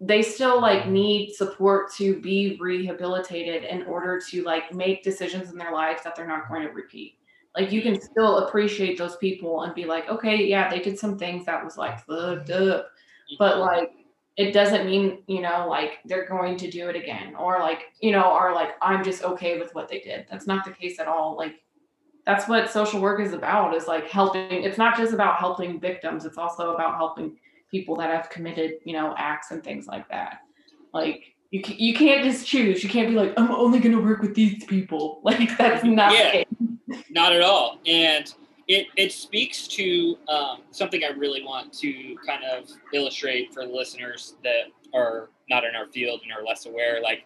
they still like need support to be rehabilitated in order to like make decisions in their lives that they're not going to repeat. Like you can still appreciate those people and be like, okay, yeah, they did some things that was like fucked up, mm-hmm. but like it doesn't mean you know like they're going to do it again or like you know are like i'm just okay with what they did. That's not the case at all. Like that's what social work is about is like helping it's not just about helping victims it's also about helping people that have committed you know acts and things like that. Like you, you can't just choose you can't be like i'm only going to work with these people. Like that's not yeah, not at all. And it, it speaks to um, something I really want to kind of illustrate for the listeners that are not in our field and are less aware. Like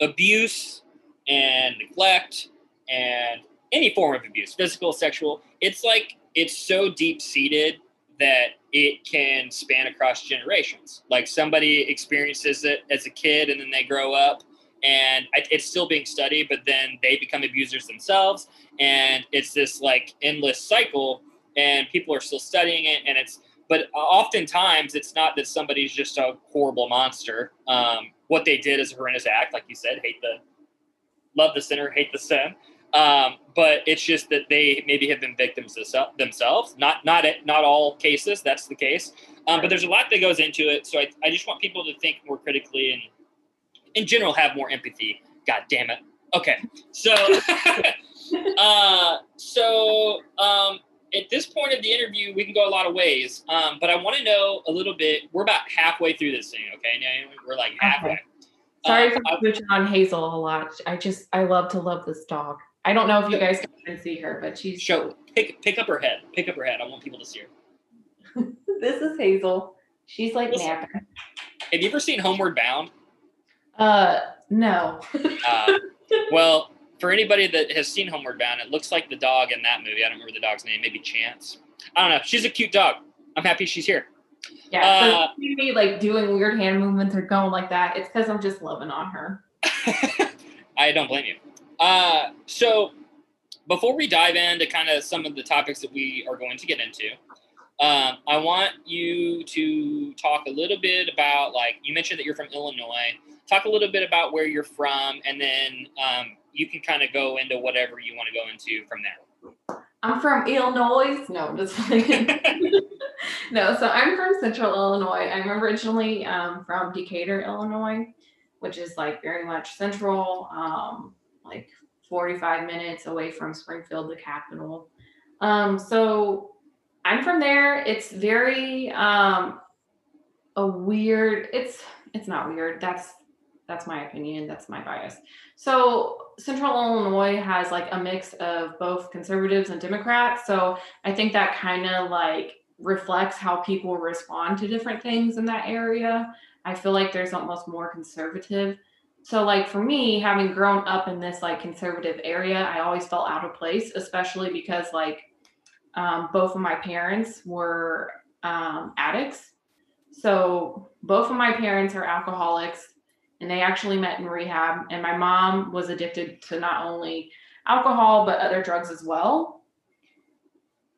abuse and neglect and any form of abuse, physical, sexual, it's like it's so deep seated that it can span across generations. Like somebody experiences it as a kid and then they grow up and it's still being studied, but then they become abusers themselves, and it's this like endless cycle, and people are still studying it, and it's but oftentimes it's not that somebody's just a horrible monster. Um, what they did is a horrendous act, like you said, hate the love the sinner, hate the sin. Um, but it's just that they maybe have been victims themselves. Not not not all cases. That's the case. Um, but there's a lot that goes into it. So I, I just want people to think more critically and in general have more empathy. God damn it. Okay. So uh, so um, at this point of the interview, we can go a lot of ways. Um, but I want to know a little bit. We're about halfway through this thing. Okay. Now we're like halfway. Okay. Sorry uh, for switching on Hazel a lot. I just I love to love this dog. I don't know if you guys can see her, but she's show pick pick up her head. Pick up her head. I want people to see her. this is Hazel. She's like Listen, napping. Have you ever seen Homeward Bound? Uh, no. uh, well, for anybody that has seen Homeward Bound, it looks like the dog in that movie. I don't remember the dog's name. Maybe Chance. I don't know. She's a cute dog. I'm happy she's here. Yeah, uh, so me like doing weird hand movements or going like that. It's because I'm just loving on her. I don't blame you. Uh, so before we dive into kind of some of the topics that we are going to get into, um, I want you to talk a little bit about like you mentioned that you're from Illinois. Talk a little bit about where you're from, and then um, you can kind of go into whatever you want to go into from there. I'm from Illinois. No, just no. So I'm from Central Illinois. I'm originally um, from Decatur, Illinois, which is like very much central. Um, like 45 minutes away from Springfield, the capital. Um, so I'm from there. It's very um, a weird. It's it's not weird. That's that's my opinion. That's my bias. So Central Illinois has like a mix of both conservatives and Democrats. So I think that kind of like reflects how people respond to different things in that area. I feel like there's almost more conservative so like for me having grown up in this like conservative area i always felt out of place especially because like um, both of my parents were um, addicts so both of my parents are alcoholics and they actually met in rehab and my mom was addicted to not only alcohol but other drugs as well.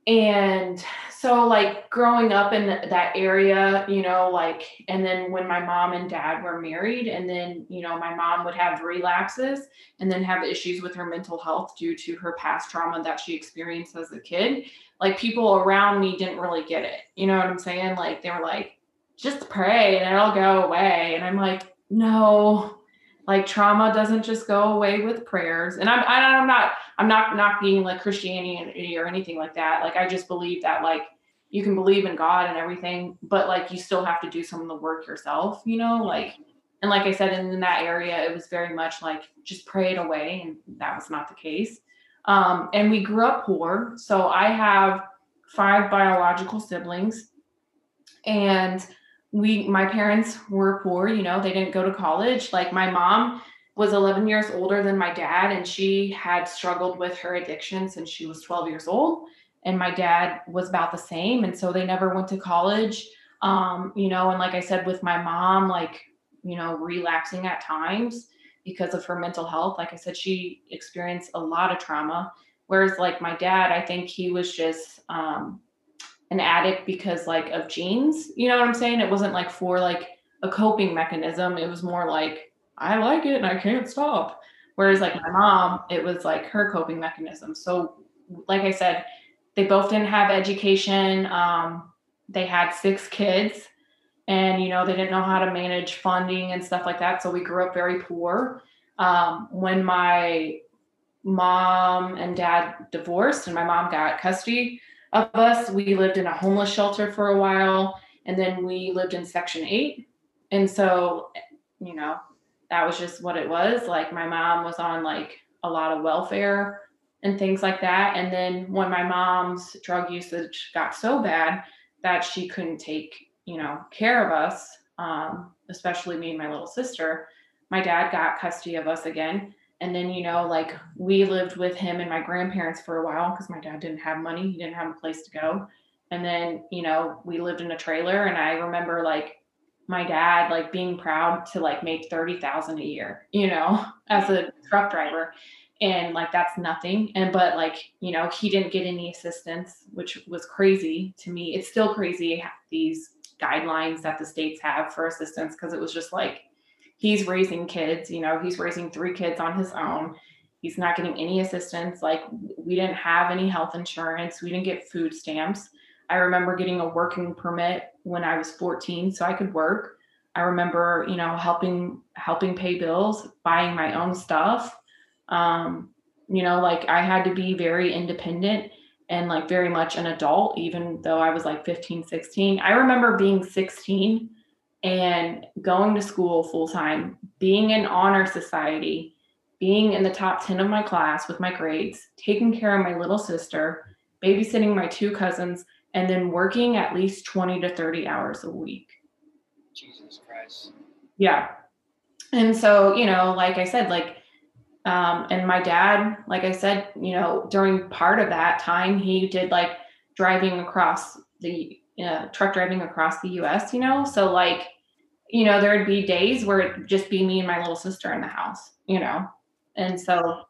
And so like growing up in that area you know like and then when my mom and dad were married and then you know my mom would have relapses and then have issues with her mental health due to her past trauma that she experienced as a kid like people around me didn't really get it. You know what i'm saying? Like they were like just pray and it'll go away. And i'm like no like trauma doesn't just go away with prayers. And i'm i'm not i'm not knocking like christianity or anything like that. Like i just believe that like you can believe in god and everything but like you still have to do some of the work yourself you know like and like i said in, in that area it was very much like just pray it away and that was not the case. Um, and we grew up poor so i have five biological siblings and we my parents were poor you know they didn't go to college. Like my mom was 11 years older than my dad and she had struggled with her addiction since she was 12 years old. And my dad was about the same and so they never went to college. Um, you know and like i said with my mom like you know relapsing at times because of her mental health like i said she experienced a lot of trauma. Whereas like my dad i think he was just um, an addict because like of genes. You know what I'm saying? It wasn't like for like a coping mechanism. It was more like I like it and I can't stop. Whereas like my mom, it was like her coping mechanism. So like I said, they both didn't have education. Um, they had six kids and you know they didn't know how to manage funding and stuff like that so we grew up very poor um, when my mom and dad divorced and my mom got custody of us. We lived in a homeless shelter for a while, and then we lived in Section 8. And so, you know, that was just what it was. Like, my mom was on like a lot of welfare and things like that. And then when my mom's drug usage got so bad that she couldn't take, you know, care of us, um, especially me and my little sister, my dad got custody of us again and then you know like we lived with him and my grandparents for a while because my dad didn't have money he didn't have a place to go. And then you know we lived in a trailer and i remember like my dad like being proud to like make 30,000 a year you know as a truck driver. And like that's nothing. And but like you know he didn't get any assistance which was crazy to me. It's still crazy these guidelines that the states have for assistance because it was just like he's raising kids you know he's raising three kids on his own. He's not getting any assistance like we didn't have any health insurance we didn't get food stamps. I remember getting a working permit when i was 14 so i could work. I remember you know helping helping pay bills buying my own stuff. Um, you know, like I had to be very independent and like very much an adult, even though I was like 15, 16. I remember being 16 and going to school full time, being in honor society, being in the top 10 of my class with my grades, taking care of my little sister, babysitting my two cousins, and then working at least 20 to 30 hours a week. Jesus Christ. Yeah. And so, you know, like I said, like um, and my dad, like I said, you know, during part of that time, he did like driving across the uh, truck driving across the US, you know? So, like, you know, there would be days where it'd just be me and my little sister in the house, you know? And so,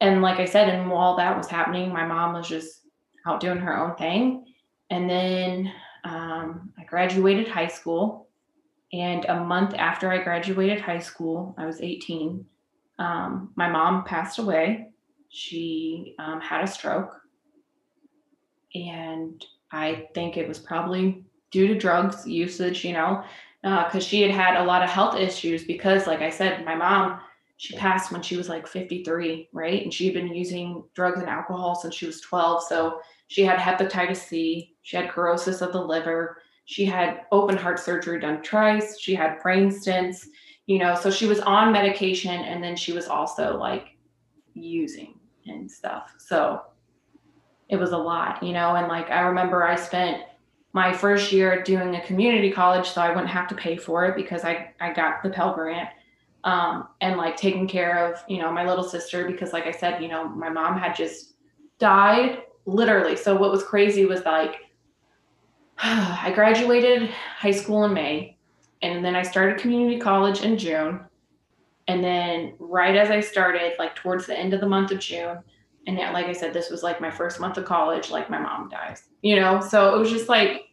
and like I said, and while that was happening, my mom was just out doing her own thing. And then um, I graduated high school. And a month after I graduated high school, I was 18 um, my mom passed away. She um, had a stroke. And I think it was probably due to drugs usage, you know, because uh, she had had a lot of health issues. Because, like I said, my mom, she passed when she was like 53, right? And she had been using drugs and alcohol since she was 12. So she had hepatitis C, she had cirrhosis of the liver, she had open heart surgery done twice, she had brain stents you know so she was on medication and then she was also like using and stuff so it was a lot you know and like i remember i spent my first year doing a community college so i wouldn't have to pay for it because i i got the pell grant um, and like taking care of you know my little sister because like i said you know my mom had just died literally so what was crazy was like i graduated high school in may and then I started community college in June. And then right as I started, like towards the end of the month of June, and like I said, this was like my first month of college, like my mom dies, you know? So it was just like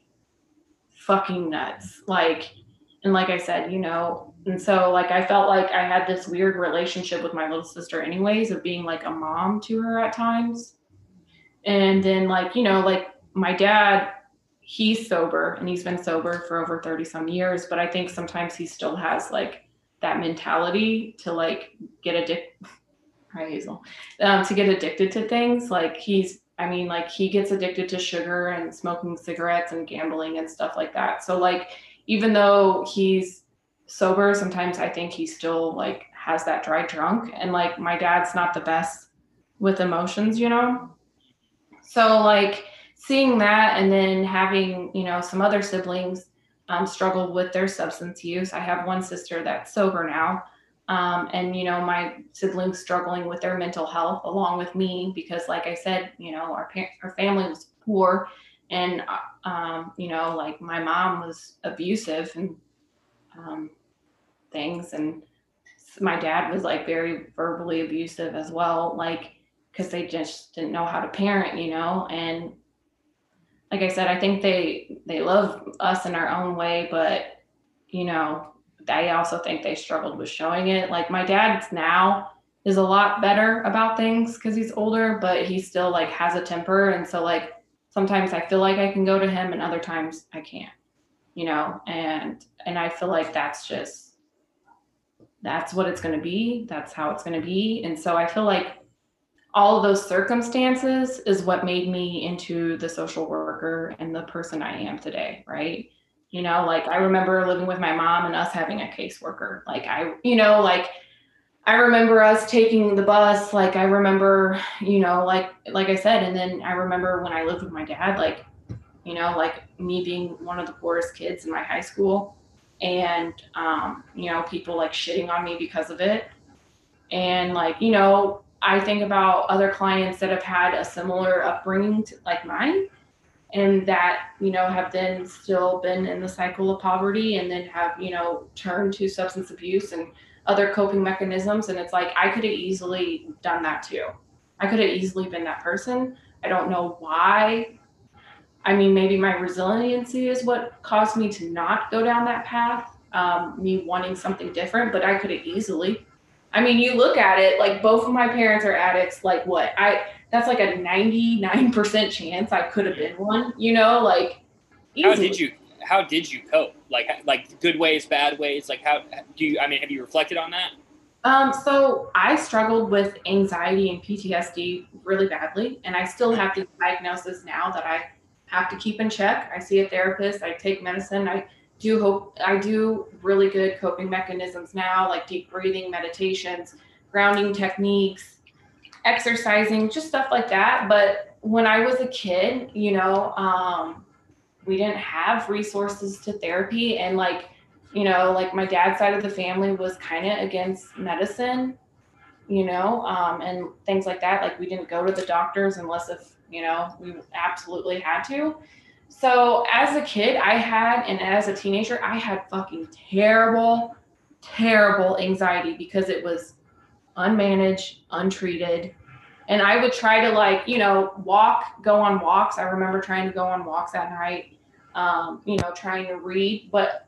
fucking nuts. Like, and like I said, you know, and so like I felt like I had this weird relationship with my little sister, anyways, of being like a mom to her at times. And then, like, you know, like my dad he's sober and he's been sober for over 30 some years but i think sometimes he still has like that mentality to like get addicted hi hazel um, to get addicted to things. Like he's i mean like he gets addicted to sugar and smoking cigarettes and gambling and stuff like that. So like even though he's sober sometimes i think he still like has that dry drunk. And like my dad's not the best with emotions you know? So like seeing that and then having you know some other siblings um, struggle with their substance use. I have one sister that's sober now um, and you know my siblings struggling with their mental health along with me because like i said you know our, our family was poor and uh, um, you know like my mom was abusive and um, things and my dad was like very verbally abusive as well like because they just didn't know how to parent you know and like I said, I think they they love us in our own way, but you know, I also think they struggled with showing it. Like my dad's now is a lot better about things because he's older, but he still like has a temper, and so like sometimes I feel like I can go to him, and other times I can't. You know, and and I feel like that's just that's what it's going to be. That's how it's going to be, and so I feel like all of those circumstances is what made me into the social worker and the person I am today, right? You know, like I remember living with my mom and us having a caseworker. Like I, you know, like I remember us taking the bus. Like I remember, you know, like like I said, and then I remember when I lived with my dad, like, you know, like me being one of the poorest kids in my high school, and um, you know, people like shitting on me because of it. And like, you know, I think about other clients that have had a similar upbringing to, like mine. And that you know have then still been in the cycle of poverty and then have you know turned to substance abuse and other coping mechanisms. And it's like i could have easily done that too. I could have easily been that person. I don't know why. I mean maybe my resiliency is what caused me to not go down that path um, me wanting something different but i could have easily. I mean you look at it like both of my parents are addicts like what? I that's like a 99% chance I could have been one, you know, like easily. How did you how did you cope? Like like good ways, bad ways? Like how do you I mean have you reflected on that? Um, so I struggled with anxiety and PTSD really badly, and I still have these diagnoses now that I have to keep in check. I see a therapist, I take medicine, I do hope I do really good coping mechanisms now, like deep breathing, meditations, grounding techniques, exercising, just stuff like that. But when I was a kid, you know, um, we didn't have resources to therapy. And like, you know, like my dad's side of the family was kind of against medicine, you know, um, and things like that. Like we didn't go to the doctors unless if, you know, we absolutely had to. So as a kid, I had, and as a teenager, I had fucking terrible, terrible anxiety because it was unmanaged, untreated. And I would try to like, you know, walk, go on walks. I remember trying to go on walks at night, um, you know, trying to read, but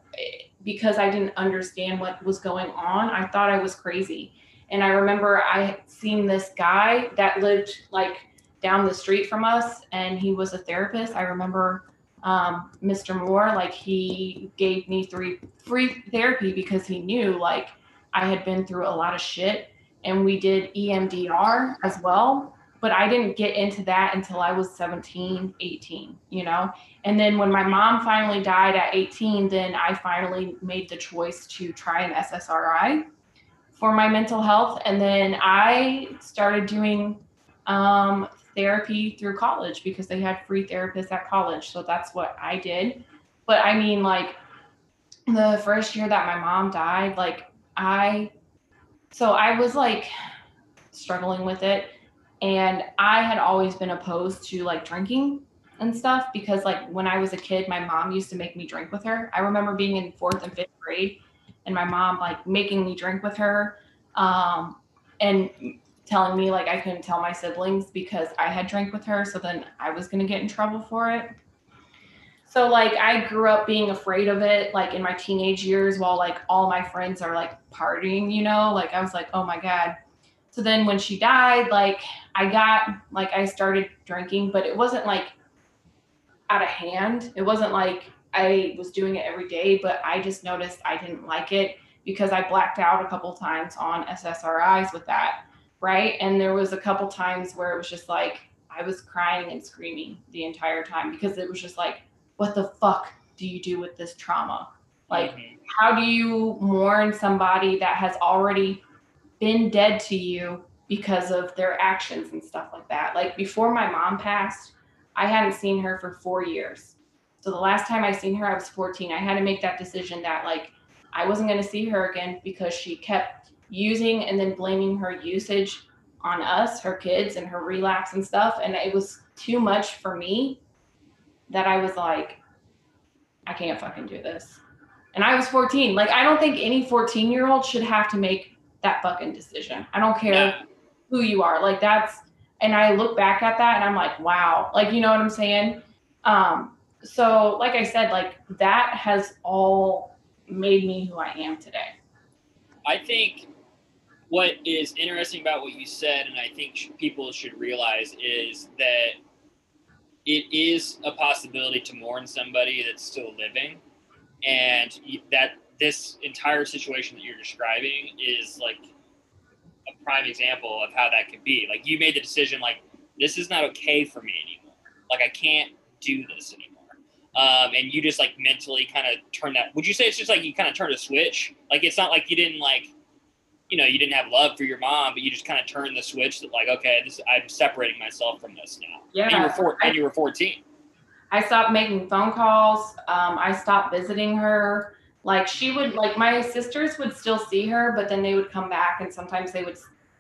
because I didn't understand what was going on, I thought I was crazy. And I remember I seen this guy that lived like down the street from us, and he was a therapist. I remember um, Mr. Moore, like he gave me three free therapy because he knew like I had been through a lot of shit and we did EMDR as well. But I didn't get into that until I was 17, 18, you know? And then when my mom finally died at 18, then I finally made the choice to try an SSRI for my mental health. And then I started doing um, therapy through college because they had free therapists at college. So that's what I did. But I mean, like, the first year that my mom died, like, I so I was like struggling with it. And I had always been opposed to like drinking and stuff because like when I was a kid, my mom used to make me drink with her. I remember being in fourth and fifth grade and my mom like making me drink with her um, and telling me like I couldn't tell my siblings because I had drank with her. So then I was going to get in trouble for it. So like I grew up being afraid of it like in my teenage years while like all my friends are like partying, you know? Like I was like, "Oh my god." So then when she died, like I got like I started drinking, but it wasn't like out of hand. It wasn't like I was doing it every day, but I just noticed I didn't like it because I blacked out a couple times on SSRIs with that, right? And there was a couple times where it was just like I was crying and screaming the entire time because it was just like what the fuck do you do with this trauma? Like, mm-hmm. how do you mourn somebody that has already been dead to you because of their actions and stuff like that? Like, before my mom passed, I hadn't seen her for four years. So the last time I seen her, I was 14. I had to make that decision that, like, I wasn't going to see her again because she kept using and then blaming her usage on us, her kids, and her relapse and stuff. And it was too much for me that I was like, I can't fucking do this. And I was 14. Like, I don't think any 14 year old should have to make that fucking decision. I don't care yeah. who you are. Like, that's, and I look back at that and I'm like, wow. Like, you know what I'm saying? Um, so, like I said, like, that has all made me who I am today. I think what is interesting about what you said, and I think people should realize, is that it is a possibility to mourn somebody that's still living, and that this entire situation that you're describing is like a prime example of how that could be. Like you made the decision, like this is not okay for me anymore. Like I can't do this anymore. Um, and you just like mentally kind of turn that. Would you say it's just like you kind of turn a switch? Like it's not like you didn't like you know you didn't have love for your mom, but you just kind of turned the switch that like okay, this I'm separating myself from this now. Yeah, and you were four, I, and you were 14. I stopped making phone calls. Um, I stopped visiting her. Like she would like my sisters would still see her, but then they would come back and sometimes they would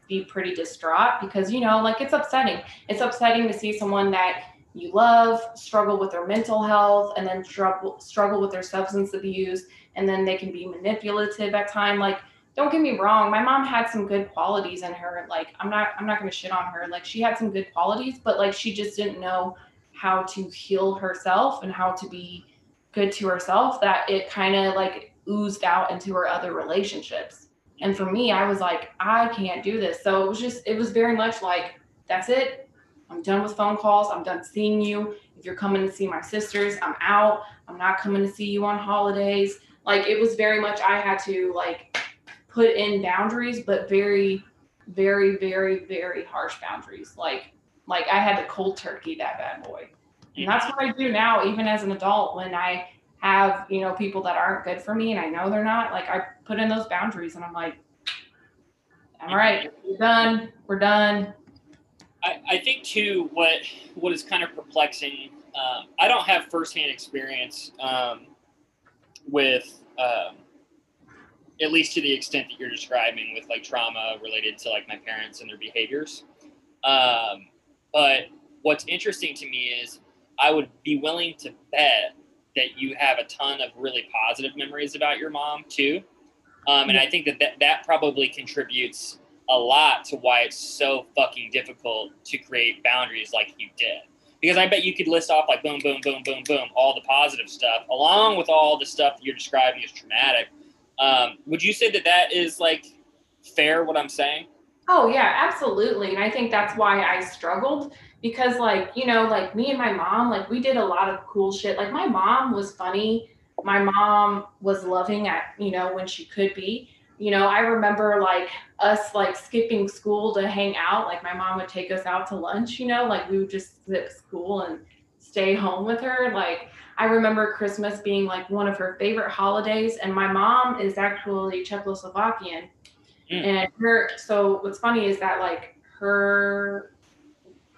be pretty distraught because you know like it's upsetting. It's upsetting to see someone that you love struggle with their mental health and then struggle struggle with their substance abuse and then they can be manipulative at time like don't get me wrong my mom had some good qualities in her like i'm not i'm not going to shit on her like she had some good qualities but like she just didn't know how to heal herself and how to be good to herself that it kind of like oozed out into her other relationships. And for me i was like i can't do this. So it was just it was very much like that's it. I'm done with phone calls. I'm done seeing you. If you're coming to see my sisters i'm out. I'm not coming to see you on holidays. Like it was very much i had to like put in boundaries, but very, very, very, very harsh boundaries. Like, like I had to cold turkey that bad boy. And that's what I do now, even as an adult, when I have, you know, people that aren't good for me and I know they're not, like I put in those boundaries and I'm like, all right, we're done. We're done. I, I think too, what, what is kind of perplexing, um, I don't have firsthand experience um, with, um, at least to the extent that you're describing with like trauma related to like my parents and their behaviors. Um, but what's interesting to me is I would be willing to bet that you have a ton of really positive memories about your mom too. Um, and I think that, that that probably contributes a lot to why it's so fucking difficult to create boundaries like you did. Because I bet you could list off like boom, boom, boom, boom, boom, all the positive stuff, along with all the stuff that you're describing as traumatic um, would you say that that is like fair? What I'm saying? Oh yeah, absolutely. And I think that's why I struggled because like, you know, like me and my mom, like we did a lot of cool shit. Like my mom was funny. My mom was loving at, you know, when she could be. You know, I remember like us like skipping school to hang out. Like my mom would take us out to lunch, you know, like we would just skip school and stay home with her. Like I remember Christmas being like one of her favorite holidays, and my mom is actually Czechoslovakian. Mm. And her, so what's funny is that like her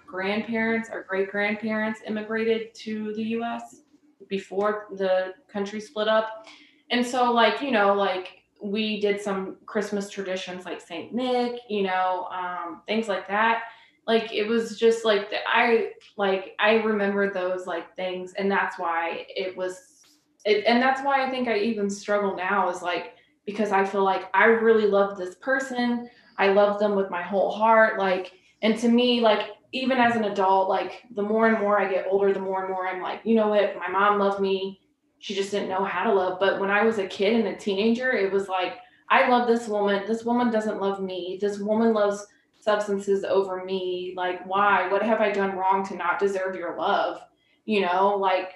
grandparents or great grandparents immigrated to the US before the country split up. And so, like, you know, like we did some Christmas traditions like St. Nick, you know, um, things like that like it was just like I like I remember those like things and that's why it was it and that's why I think I even struggle now is like because I feel like I really love this person. I love them with my whole heart like and to me like even as an adult like the more and more I get older the more and more I'm like you know what? My mom loved me. She just didn't know how to love. But when I was a kid and a teenager it was like I love this woman. This woman doesn't love me. This woman loves substances over me like why? What have i done wrong to not deserve your love? You know like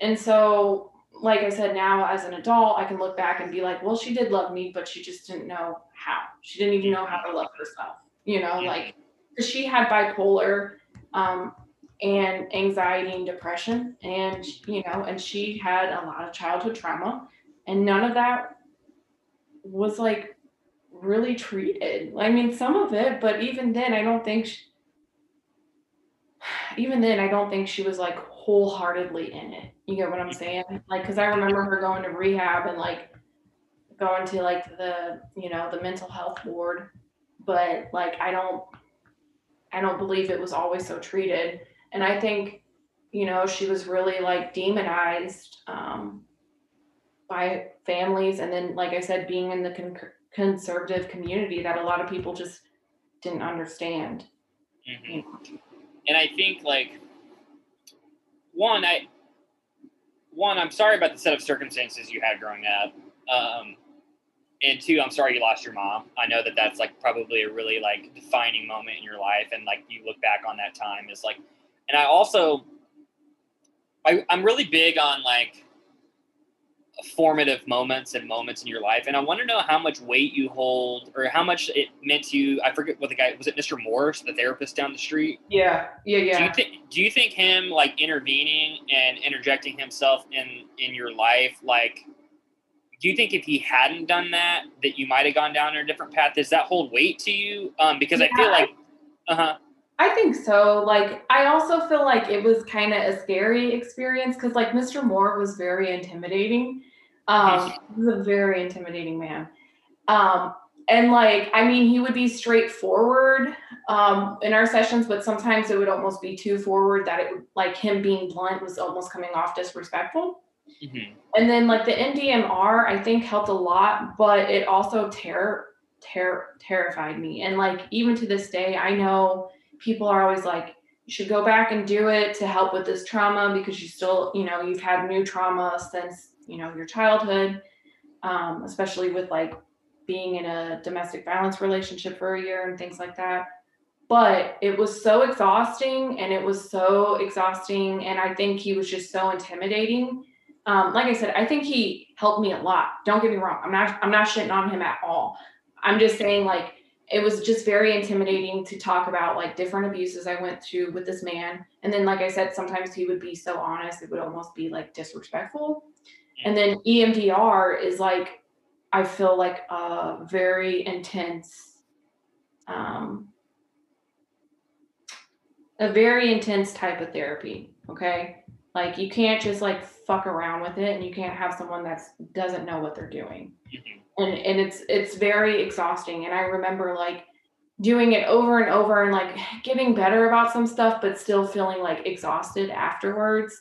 and so like i said now as an adult i can look back and be like well she did love me but she just didn't know how. She didn't even know how to love herself you know like because she had bipolar um, and anxiety and depression and you know and she had a lot of childhood trauma and none of that was like really treated. I mean, some of it, but even then, I don't think, she, even then, I don't think she was like wholeheartedly in it. You get what I'm saying? Like, cause I remember her going to rehab and like going to like the, you know, the mental health ward, but like, I don't, I don't believe it was always so treated. And I think, you know, she was really like demonized um, by families. And then, like I said, being in the con- conservative community that a lot of people just didn't understand. Mm-hmm. And I think like one, I one, I'm sorry about the set of circumstances you had growing up. Um, and two, I'm sorry you lost your mom. I know that that's like probably a really like defining moment in your life, and like you look back on that time is like, and I also, I, I'm really big on like formative moments and moments in your life. And I want to know how much weight you hold or how much it meant to you. I forget what the guy was it Mr. Morris, the therapist down the street? Yeah. Yeah, yeah. Do you think do you think him like intervening and interjecting himself in in your life like do you think if he hadn't done that that you might have gone down a different path? Does that hold weight to you? Um because yeah, I feel like uh-huh. I think so. Like, I also feel like it was kind of a scary experience because, like, Mr. Moore was very intimidating. Um, he was a very intimidating man. Um, and like i mean he would be straightforward um in our sessions but sometimes it would almost be too forward that it would like him being blunt was almost coming off disrespectful Mhm. and then like the NDMR, i think helped a lot but it also terror ter- terrified me and like even to this day i know people are always like you should go back and do it to help with this trauma because you still you know you've had new trauma since you know your childhood. Um, especially with like being in a domestic violence relationship for a year and things like that. But it was so exhausting and it was so exhausting and i think he was just so intimidating. Um, like i said i think he helped me a lot. Don't get me wrong. I'm not i'm not shitting on him at all. I'm just saying like it was just very intimidating to talk about like different abuses i went through with this man. And then like i said sometimes he would be so honest it would almost be like disrespectful. And then emdr is like i feel like a very intense um a very intense type of therapy okay like you can't just like fuck around with it and you can't have someone that's doesn't know what they're doing. Mhm. and and it's it's very exhausting and i remember like doing it over and over and like getting better about some stuff but still feeling like exhausted afterwards.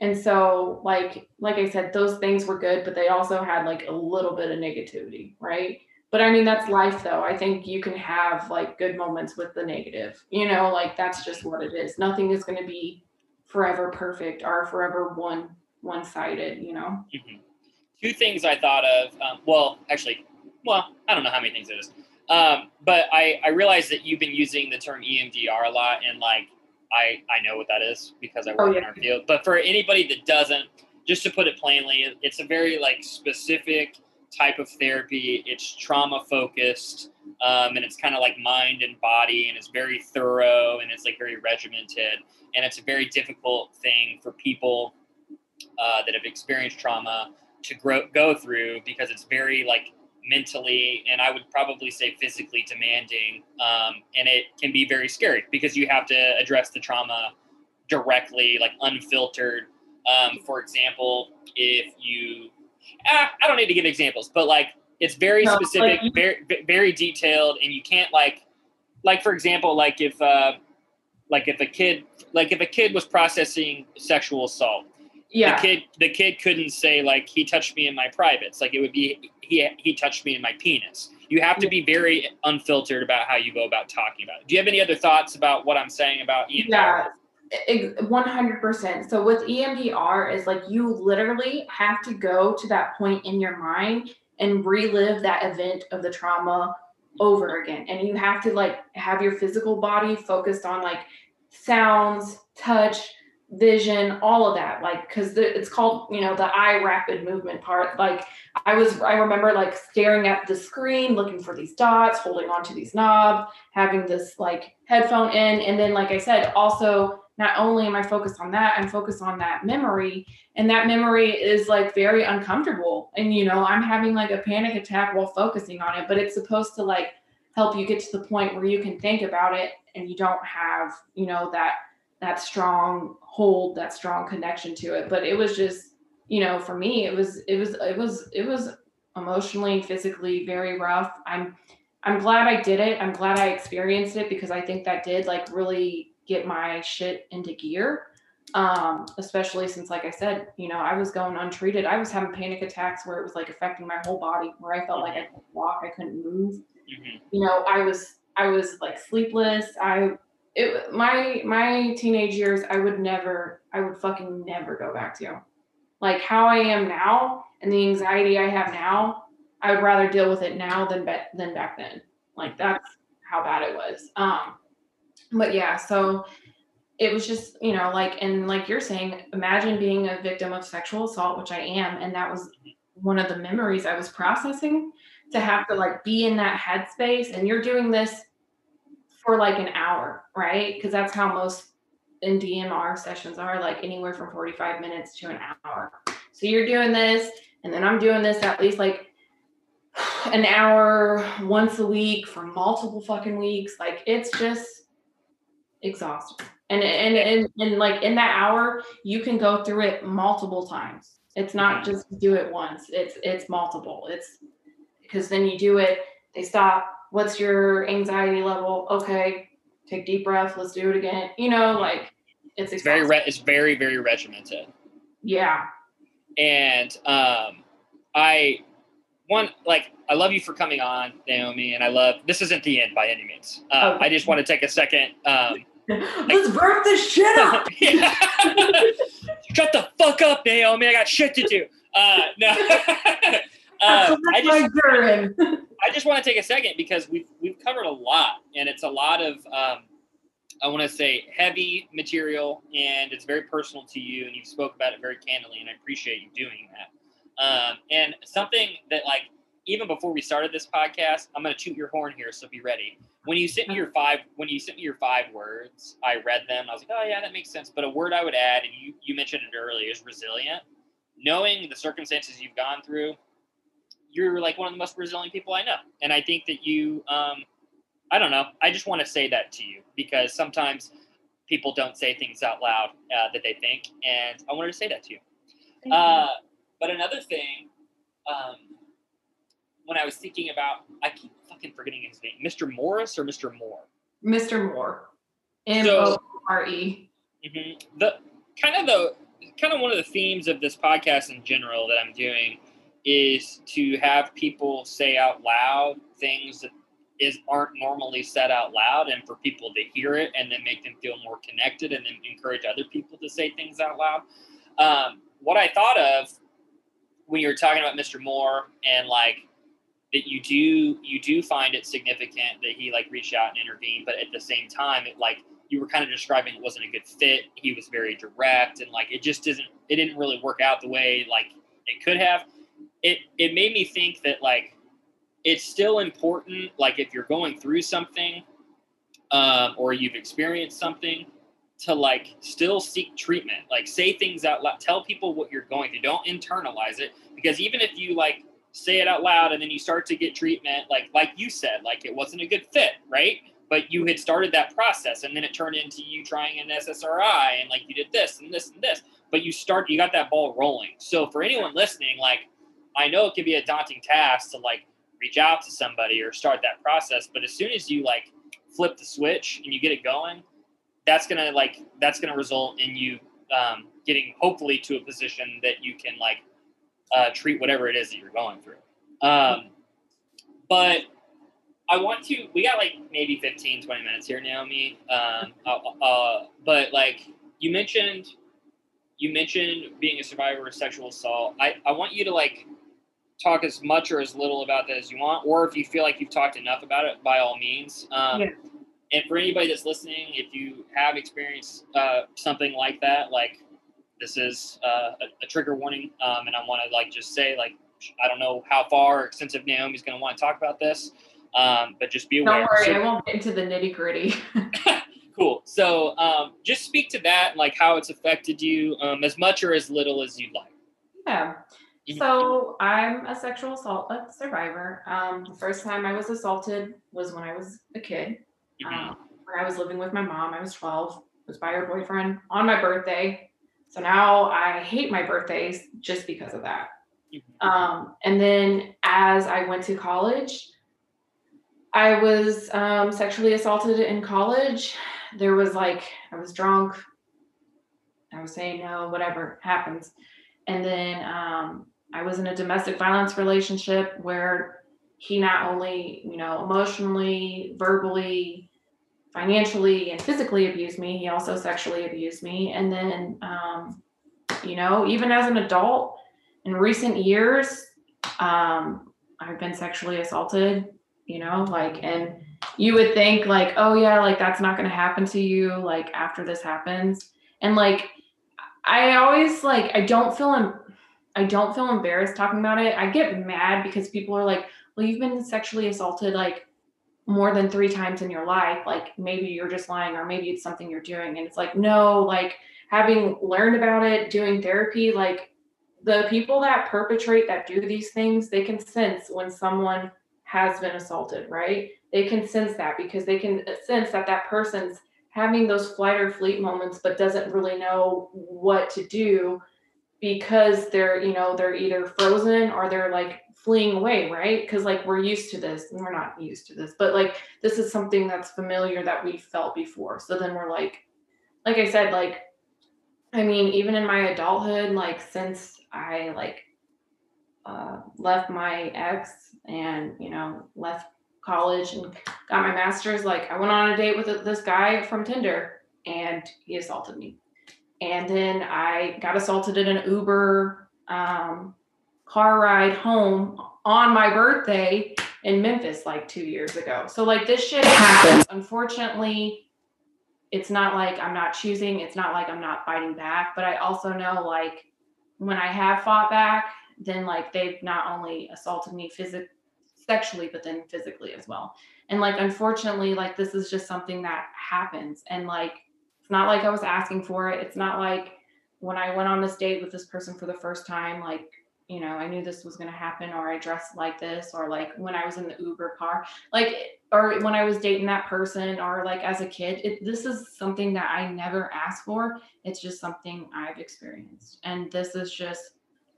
And so like like i said those things were good but they also had like a little bit of negativity right? But i mean that's life though. I think you can have like good moments with the negative you know? Like that's just what it is. Nothing is going to be forever perfect or forever one one sided you know Mhm. Two things I thought of. Um, well, actually, well, I don't know how many things it is. Um, but I, I realized that you've been using the term EMDR a lot, and like I, I know what that is because I work Oh, in our field. But for anybody that doesn't, just to put it plainly, it's a very like specific type of therapy. It's trauma focused, um, and it's kind of like mind and body, and it's very thorough, and it's like very regimented, and it's a very difficult thing for people uh, that have experienced trauma to grow, go through because it's very like mentally and I would probably say physically demanding, um, and it can be very scary because you have to address the trauma directly, like unfiltered. Um, for example, if you, ah, I don't need to give examples, but like it's very No, specific, you- very very detailed, and you can't like, like for example, like if uh, like if a kid like if a kid was processing sexual assault yeah. the kid the kid couldn't say like he touched me in my privates. Like it would be he he touched me in my penis. You have to be very unfiltered about how you go about talking about it. Do you have any other thoughts about what i'm saying about EMDR? Yeah, 100%. So with EMDR is like you literally have to go to that point in your mind and relive that event of the trauma over again. And you have to like have your physical body focused on like sounds, touch, vision, all of that. Like cuz it's called, you know, the eye rapid movement part. Like I was I remember like staring at the screen, looking for these dots, holding onto these knobs, having this like headphone in and then like i said also not only am i focused on that i'm focused on that memory. And that memory is like very uncomfortable. And you know i'm having like a panic attack while focusing on it but it's supposed to like help you get to the point where you can think about it and you don't have you know that that strong hold that strong connection to it. But it was just you know for me it was it was it was it was emotionally physically very rough. I'm I'm glad I did it. I'm glad I experienced it because I think that did like really get my shit into gear. Um, especially since, like I said, you know, I was going untreated. I was having panic attacks where it was like affecting my whole body, where I felt like I couldn't walk, I couldn't move. Mhm. You know, I was I was like sleepless. I it my my teenage years, I would never, I would fucking never go back to. Like how I am now and the anxiety I have now, I would rather deal with it now than be- than back then. Like that's how bad it was. Um, but yeah, so it was just you know like and like you're saying, imagine being a victim of sexual assault, which I am, and that was one of the memories I was processing. To have to like be in that headspace, and you're doing this for like an hour, right? Because that's how most EMDR sessions are, like anywhere from 45 minutes to an hour. So you're doing this, and then I'm doing this at least like an hour once a week for multiple fucking weeks. Like it's just exhausting. And and and, and like in that hour, you can go through it multiple times. It's not just do it once. It's it's multiple. It's because then you do it they stop. What's your anxiety level? Okay, take deep breath. Let's do it again. You know, like it's, it's very re- it's very very regimented. Yeah. And um, I one like I love you for coming on, Naomi, and I love this isn't the end by any means. Uh, okay. I just want to take a second. Um, Let's like, this shit up. Shut the fuck up, Naomi. I got shit to do. Uh, no. uh, I just, I just want to take a second because we've we've covered a lot, and it's a lot of um, I want to say heavy material, and it's very personal to you, and you spoke about it very candidly, and I appreciate you doing that. Um, and something that like even before we started this podcast, I'm going to toot your horn here, so be ready. When you sent me your five, when you sent me your five words, I read them. I was like, oh yeah, that makes sense. But a word I would add, and you you mentioned it earlier, is resilient. Knowing the circumstances you've gone through, you're like one of the most resilient people I know, and I think that you, um, I don't know, I just want to say that to you because sometimes people don't say things out loud uh, that they think, and I wanted to say that to you. Uh, but another thing, um, when I was thinking about, I keep fucking forgetting his name, Mr. Morris or Mr. Moore. Mr. Moore, M O R E. Mm-hmm. The kind of the kind of one of the themes of this podcast in general that I'm doing is to have people say out loud things that is aren't normally said out loud and for people to hear it and then make them feel more connected and then encourage other people to say things out loud. Um, what I thought of when you were talking about Mr. Moore and like that you do you do find it significant that he like reached out and intervened, but at the same time, it like you were kind of describing it wasn't a good fit. He was very direct and like it just didn't it didn't really work out the way like it could have. It it made me think that like it's still important like if you're going through something um, or you've experienced something to like still seek treatment. Like say things out loud tell people what you're going through. Don't internalize it because even if you like say it out loud and then you start to get treatment like like you said like it wasn't a good fit right? But you had started that process and then it turned into you trying an ssri and like you did this and this and this. But you start you got that ball rolling. So for anyone listening like i know it can be a daunting task to like reach out to somebody or start that process but as soon as you like flip the switch and you get it going that's gonna like that's gonna result in you um, getting hopefully to a position that you can like uh, treat whatever it is that you're going through. Um, but I want to, we got like maybe 15, 20 minutes here, Naomi. Um, uh, but like you mentioned, you mentioned being a survivor of sexual assault. I, I want you to like talk as much or as little about that as you want, or if you feel like you've talked enough about it, by all means. Um, yeah. And for anybody that's listening, if you have experienced uh, something like that, like this is uh, a, a, trigger warning, um, and I want to like just say like I don't know how far extensive Naomi's going to want to talk about this, um, but just be aware. Don't worry, so, I won't get into the nitty gritty. cool. So um, just speak to that, like how it's affected you, um, as much or as little as you'd like. Yeah. Mm-hmm. So I'm a sexual assault survivor. Um, the first time I was assaulted was when I was a kid. Mm-hmm. Um, when I was living with my mom. I was 12. was by her boyfriend on my birthday. So now I hate my birthdays just because of that. Mm-hmm. Um, and then as I went to college, I was um, sexually assaulted in college. There was like, I was drunk. I was saying no, whatever happens. And then um, I was in a domestic violence relationship where he not only, you know, emotionally, verbally, financially and physically abused me. He also sexually abused me. And then, um, you know, even as an adult in recent years, um, I've been sexually assaulted, you know, like, and you would think, like, oh, yeah, like that's not going to happen to you, like, after this happens. And, like, I always, like, I don't feel, em- I don't feel embarrassed talking about it. I get mad because people are like, well, you've been sexually assaulted, like, more than three times in your life like maybe you're just lying or maybe it's something you're doing and it's like no like having learned about it doing therapy like the people that perpetrate that do these things they can sense when someone has been assaulted right? They can sense that because they can uh, sense that that person's having those flight or fleet moments but doesn't really know what to do because they're you know they're either frozen or they're like fleeing away right? Because like we're used to this and we're not used to this but like this is something that's familiar that we felt before. So then we're like like i said like i mean even in my adulthood like since i like uh, left my ex and you know left college and got my master's like i went on a date with this guy from tinder and he assaulted me. And then I got assaulted in an Uber um, car ride home on my birthday in Memphis like two years ago. So like this shit happens. Unfortunately, it's not like I'm not choosing. It's not like I'm not fighting back. But I also know like when I have fought back, then like they've not only assaulted me physically, sexually, but then physically as well. And like unfortunately, like this is just something that happens. And like it's not like I was asking for it. It's not like when I went on this date with this person for the first time, like, you know, I knew this was going to happen, or I dressed like this, or like when I was in the Uber car, like, or when I was dating that person, or like as a kid. It, this is something that I never asked for. It's just something I've experienced. And this is just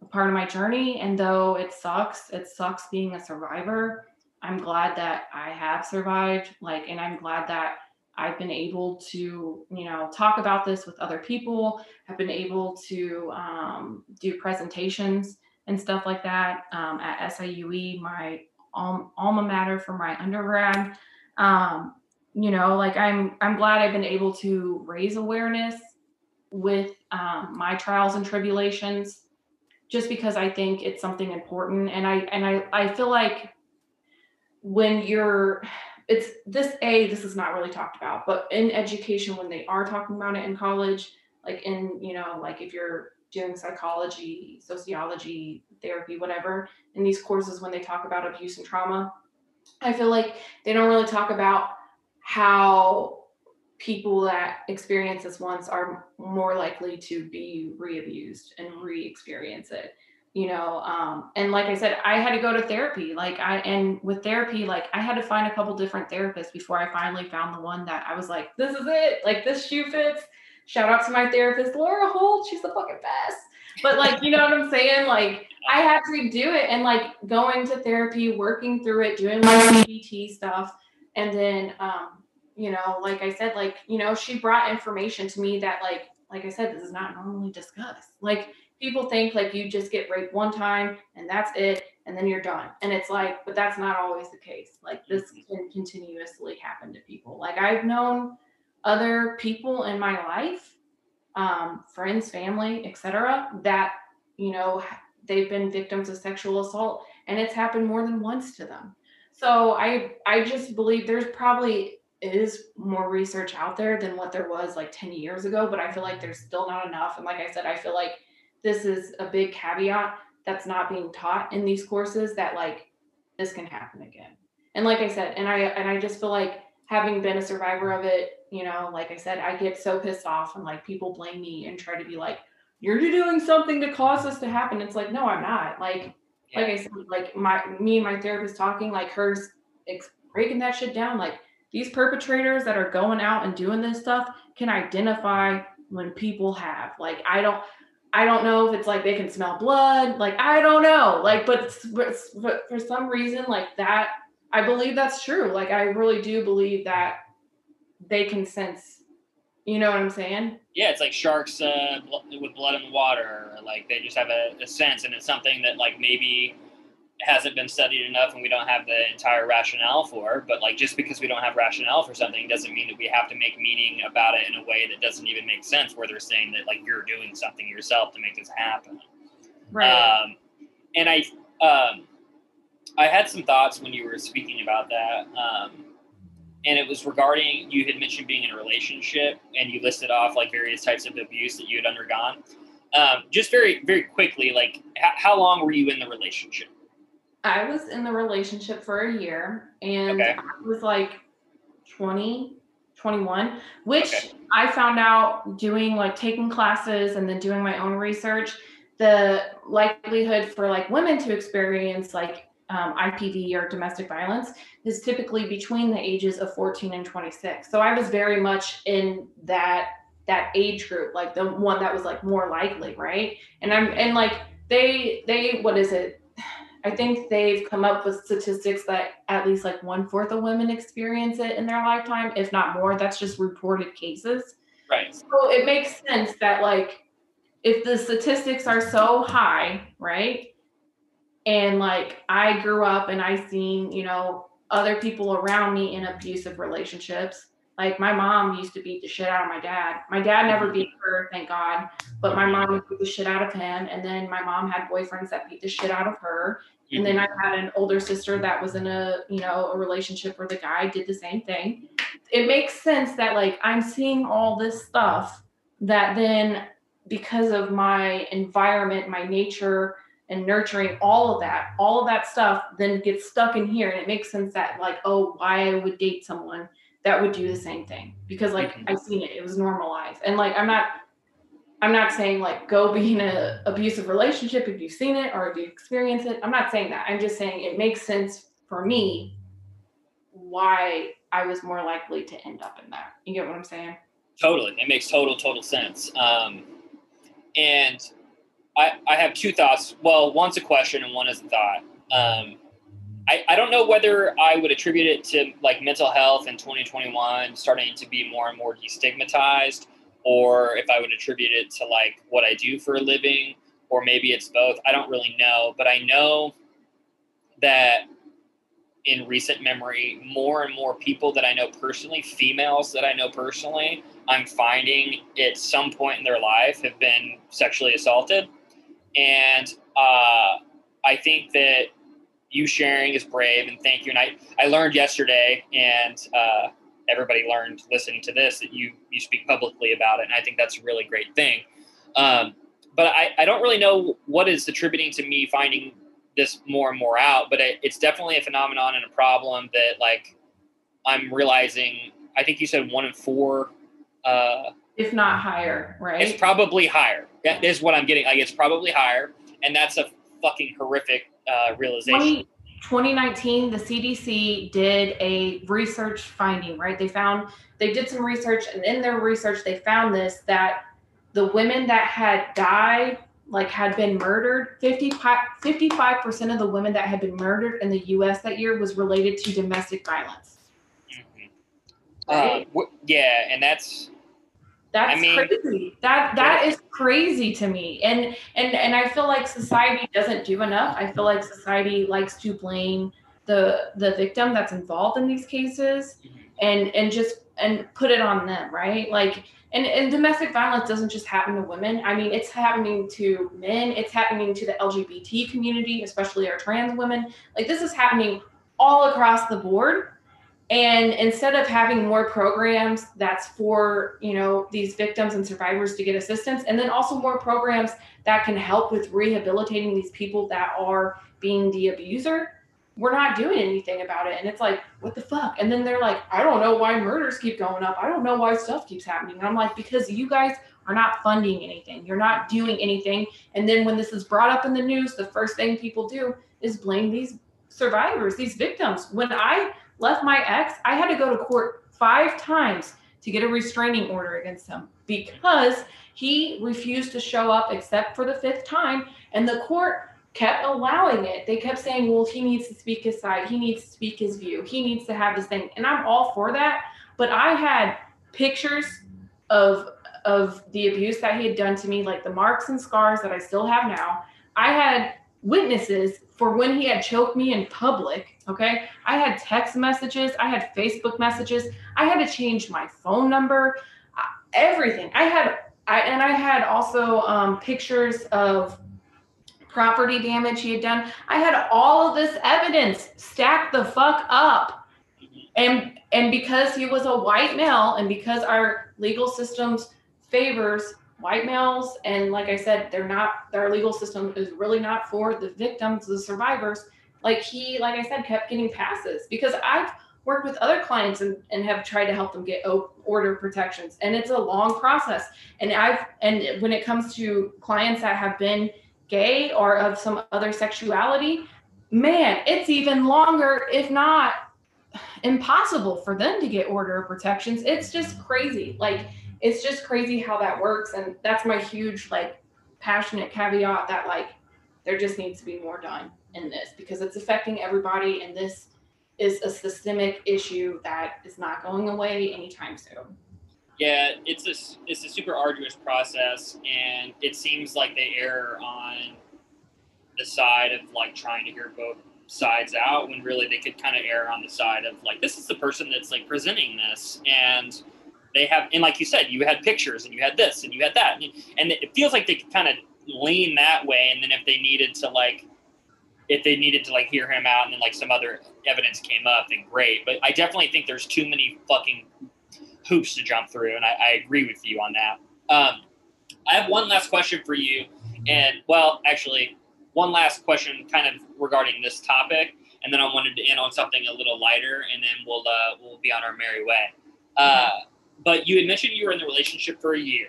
a part of my journey. And though it sucks, it sucks being a survivor. I'm glad that I have survived. Like, and I'm glad that I've been able to, you know, talk about this with other people. I've been able to um, do presentations and stuff like that um, at SIUE, my alma mater for my undergrad. Um, you know, like I'm, I'm glad I've been able to raise awareness with um, my trials and tribulations, just because I think it's something important, and I, and I, I feel like when you're it's this a this is not really talked about but in education when they are talking about it in college like in you know like if you're doing psychology sociology therapy whatever in these courses when they talk about abuse and trauma i feel like they don't really talk about how people that experience this once are more likely to be re-abused and re-experience it you know um, and like i said i had to go to therapy like i and with therapy like i had to find a couple different therapists before i finally found the one that i was like this is it like this shoe fits shout out to my therapist laura holt. She's the fucking best. But like you know what i'm saying? Like i had to do it and like going to therapy working through it doing my cbt stuff. And then um you know like i said like you know she brought information to me that like like i said this is not normally discussed. Like people think like you just get raped one time and that's it and then you're done. And it's like but that's not always the case. Like this can continuously happen to people. Like i've known other people in my life um, friends family etc that you know they've been victims of sexual assault and it's happened more than once to them so i i just believe there's probably is more research out there than what there was like 10 years ago but i feel like there's still not enough and like i said i feel like this is a big caveat that's not being taught in these courses that like this can happen again. And like I said, and I and I just feel like having been a survivor of it, you know, like I said, I get so pissed off and like people blame me and try to be like, you're doing something to cause this to happen. It's like, no, I'm not. Like, yeah. like I said, like my me and my therapist talking, like hers ex- breaking that shit down. Like these perpetrators that are going out and doing this stuff can identify when people have. Like I don't I don't know if it's like they can smell blood. Like I don't know. Like, but, but, but for some reason, like that, I believe that's true. Like I really do believe that they can sense. You know what I'm saying? Yeah, it's like sharks uh, with blood in the water. Like they just have a, a sense, and it's something that like maybe hasn't been studied enough and we don't have the entire rationale for but like just because we don't have rationale for something doesn't mean that we have to make meaning about it in a way that doesn't even make sense where they're saying that like you're doing something yourself to make this happen right um, and i um, i had some thoughts when you were speaking about that um, and it was regarding you had mentioned being in a relationship and you listed off like various types of abuse that you had undergone um, just very very quickly like h- how long were you in the relationship I was in the relationship for a year and okay. I was like 20, 21, which okay. I found out doing like taking classes and then doing my own research. The likelihood for like women to experience like um, IPV or domestic violence is typically between the ages of 14 and 26. So I was very much in that that age group, like the one that was like more likely, right? And I'm and like they they what is it? I think they've come up with statistics that at least like one fourth of women experience it in their lifetime, if not more. That's just reported cases. Right. So it makes sense that like if the statistics are so high, right? And like I grew up and I seen, you know, other people around me in abusive relationships. Like my mom used to beat the shit out of my dad. My dad never Mm-hmm. beat her, thank God. But my mom would beat the shit out of him. And then my mom had boyfriends that beat the shit out of her. And then I had an older sister that was in a, you know, a relationship where the guy did the same thing. It makes sense that like I'm seeing all this stuff that then because of my environment, my nature and nurturing all of that, all of that stuff then gets stuck in here. And it makes sense that like, oh, why I would date someone that would do the same thing. Because like Mhm. I've seen it. It was normalized. And like I'm not I'm not saying like go be in an abusive relationship if you've seen it or if you experience it. I'm not saying that. I'm just saying it makes sense for me why I was more likely to end up in that. You get what I'm saying? Totally. It makes total, total sense. Um, and I, I have two thoughts. Well, one's a question and one is a thought. Um, I, I don't know whether I would attribute it to like mental health in 2021 starting to be more and more destigmatized, or if I would attribute it to like what I do for a living, or maybe it's both. I don't really know. But I know that in recent memory, more and more people that I know personally, females that I know personally, I'm finding at some point in their life have been sexually assaulted. And uh, I think that you sharing is brave and thank you. And I, I learned yesterday, and uh, everybody learned listening to this, that you, you speak publicly about it. And I think that's a really great thing. Um, but I, I don't really know what is attributing to me finding this more and more out, but it, it's definitely a phenomenon and a problem that like I'm realizing. I think you said one in four. Uh, If not higher, right? it's probably higher. That is what I'm getting. Like it's probably higher, and that's a fucking horrific uh, realization. 20, 2019, the CDC did a research finding, right? They found, they did some research, and in their research, they found this that the women that had died, like had been murdered, 55, 55% of the women that had been murdered in the US that year was related to domestic violence. Mhm. Right? Uh, wh- yeah, and that's That's I mean- crazy. That that is crazy to me. And and and I feel like society doesn't do enough. I feel like society likes to blame the the victim that's involved in these cases mm-hmm. and and just and put it on them, right? Like and, and domestic violence doesn't just happen to women. I mean, it's happening to men, it's happening to the LGBT community, especially our trans women. Like this is happening all across the board and instead of having more programs that's for you know these victims and survivors to get assistance. And then also more programs that can help with rehabilitating these people that are being the abuser. We're not doing anything about it. And it's like what the fuck? And then they're like i don't know why murders keep going up. I don't know why stuff keeps happening. And i'm like because you guys are not funding anything. You're not doing anything. And then when this is brought up in the news the first thing people do is blame these survivors these victims. When i left my ex, I had to go to court five times to get a restraining order against him because he refused to show up except for the fifth time. And the court kept allowing it. They kept saying, well, he needs to speak his side, he needs to speak his view, he needs to have his thing. And I'm all for that. But I had pictures of of the abuse that he had done to me, like the marks and scars that I still have now. I had witnesses for when he had choked me in public. Okay. I had text messages, I had Facebook messages, I had to change my phone number, uh, everything. I had, I, and I had also um, pictures of property damage he had done. I had all of this evidence stacked the fuck up. And and because he was a white male and because our legal systems favors white males and like I said, they're not their legal system is really not for the victims, the survivors. Like he, like I said, kept getting passes because I've worked with other clients and, and have tried to help them get order protections. And it's a long process. And i've and when it comes to clients that have been gay or of some other sexuality man it's even longer if not impossible for them to get order protections. It's just crazy. Like it's just crazy how that works. And that's my huge, like, passionate caveat that, like, there just needs to be more done in this because it's affecting everybody. And this is a systemic issue that is not going away anytime soon. Yeah, it's a it's a super arduous process, and it seems like they err on the side of like trying to hear both sides out when really they could kind of err on the side of like this is the person that's like presenting this and they have and like you said you had pictures and you had this and you had that and it feels like they could kind of lean that way and then if they needed to like if they needed to like hear him out and then like some other evidence came up then great but i definitely think there's too many fucking hoops to jump through and i, I agree with you on that um, i have one last question for you and well actually one last question kind of regarding this topic, and then I wanted to end on something a little lighter, and then we'll uh, we'll be on our merry way. Uh, but you had mentioned you were in the relationship for a year,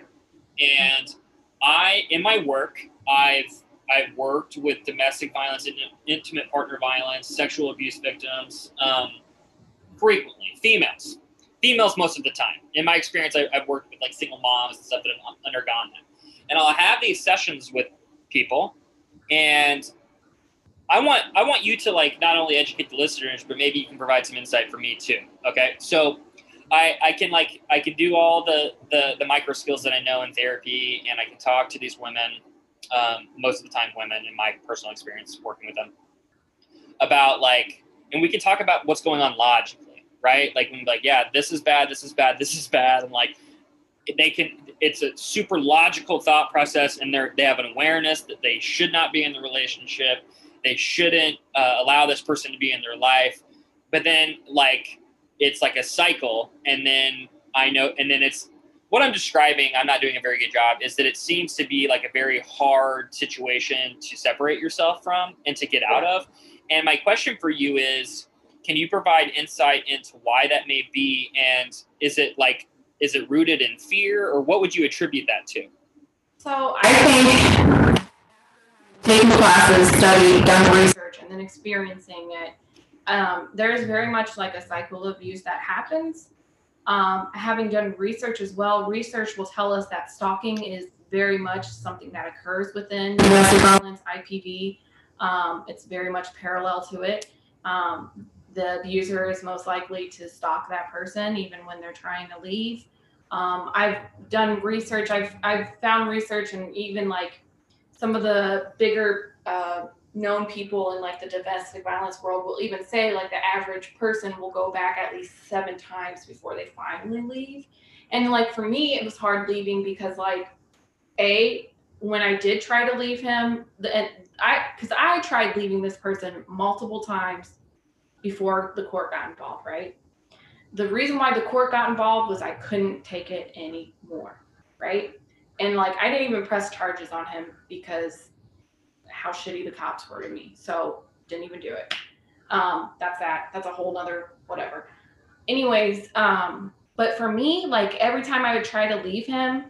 and I, in my work, I've I've worked with domestic violence, and intimate partner violence, sexual abuse victims, um, frequently females, females most of the time. In my experience, I, have worked with like single moms and stuff that have undergone that, and I'll have these sessions with people and I want I want you to like not only educate the listeners, but maybe you can provide some insight for me too. Okay, so I I can like I can do all the the, the micro skills that I know in therapy, and I can talk to these women, um, most of the time women in my personal experience working with them, about like, and we can talk about what's going on logically, right? Like when like yeah, this is bad, this is bad, this is bad, and like they can it's a super logical thought process and they're they have an awareness that they should not be in the relationship they shouldn't uh, allow this person to be in their life but then like it's like a cycle and then i know and then it's what i'm describing i'm not doing a very good job is that it seems to be like a very hard situation to separate yourself from and to get out of and my question for you is can you provide insight into why that may be and is it like is it rooted in fear, or what would you attribute that to? So I think taking the classes, studied, done research, and then experiencing it, um, there's very much like a cycle of abuse that happens. Um, having done research as well, research will tell us that stalking is very much something that occurs within violence, IPV. Um, it's very much parallel to it. Um, the abuser is most likely to stalk that person even when they're trying to leave. Um, I've done research. I've I've found research, and even like some of the bigger uh, known people in like the domestic violence world will even say like the average person will go back at least seven times before they finally leave. And like for me, it was hard leaving because like a when I did try to leave him, the, and I because I tried leaving this person multiple times before the court got involved, right? the reason why the court got involved was I couldn't take it anymore, right? And like I didn't even press charges on him because how shitty the cops were to me. So didn't even do it. Um, that's that. That's a whole nother whatever. Anyways, um, but for me, like every time I would try to leave him,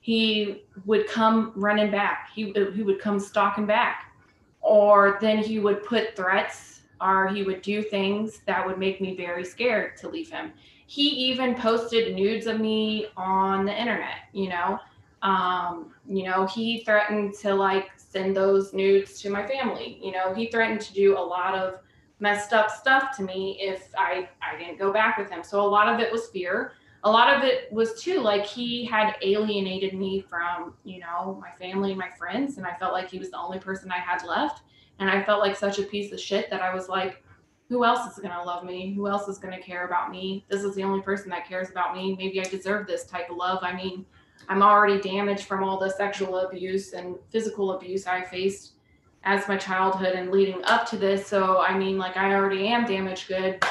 he would come running back. He he would come stalking back, or then he would put threats or he would do things that would make me very scared to leave him. He even posted nudes of me on the internet, you know. Um, you know, he threatened to like send those nudes to my family. You know, he threatened to do a lot of messed up stuff to me if I I didn't go back with him. So a lot of it was fear. A lot of it was too like he had alienated me from, you know, my family and my friends and I felt like he was the only person I had left and I felt like such a piece of shit that I was like, who else is going to love me? Who else is going to care about me? This is the only person that cares about me. Maybe I deserve this type of love. I mean, I'm already damaged from all the sexual abuse and physical abuse I faced as my childhood and leading up to this. So, I mean, like, I already am damaged good.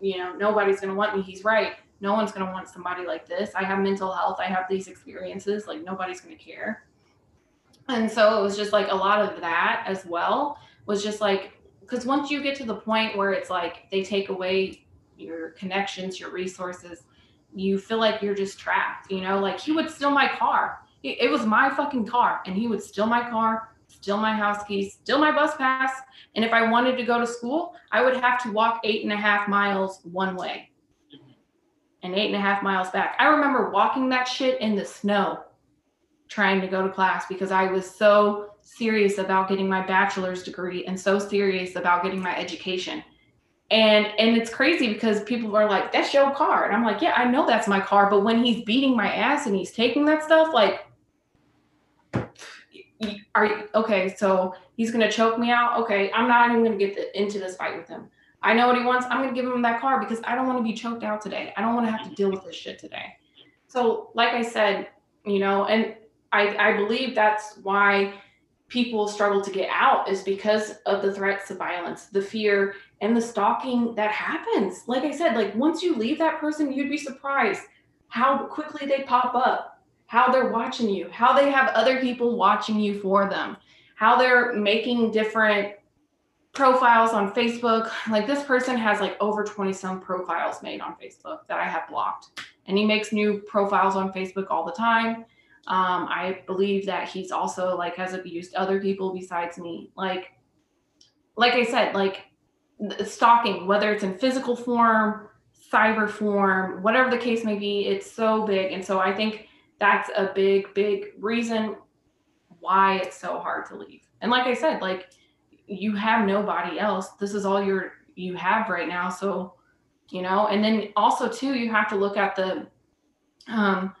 You know, nobody's going to want me. He's right. No one's going to want somebody like this. I have mental health. I have these experiences. Like, nobody's going to care and so it was just like a lot of that as well was just like because once you get to the point where it's like they take away your connections your resources you feel like you're just trapped you know like he would steal my car it, was my fucking car and he would steal my car steal my house keys steal my bus pass and if i wanted to go to school i would have to walk eight and a half miles one way and eight and a half miles back. I remember walking that shit in the snow trying to go to class because I was so serious about getting my bachelor's degree and so serious about getting my education. And and it's crazy because people are like, that's your car. And I'm like, yeah, I know that's my car. But when he's beating my ass and he's taking that stuff, like are you okay? So he's gonna choke me out. Okay, I'm not even gonna get the, into this fight with him. I know what he wants. I'm gonna give him that car because I don't want to be choked out today. I don't want to have to deal with this shit today. So, like I said, you know, and I I believe that's why people struggle to get out is because of the threats of violence, the fear, and the stalking that happens. Like I said, like once you leave that person, you'd be surprised how quickly they pop up, how they're watching you, how they have other people watching you for them, how they're making different profiles on Facebook. Like this person has like over 20 some profiles made on Facebook that I have blocked. And he makes new profiles on Facebook all the time. Um, I believe that he's also like has abused other people besides me. Like, like I said, like stalking, whether it's in physical form, cyber form, whatever the case may be, it's so big. And so I think that's a big, big reason why it's so hard to leave. And like I said, like you have nobody else. This is all you're you have right now. So, you know, and then also too, you have to look at the um,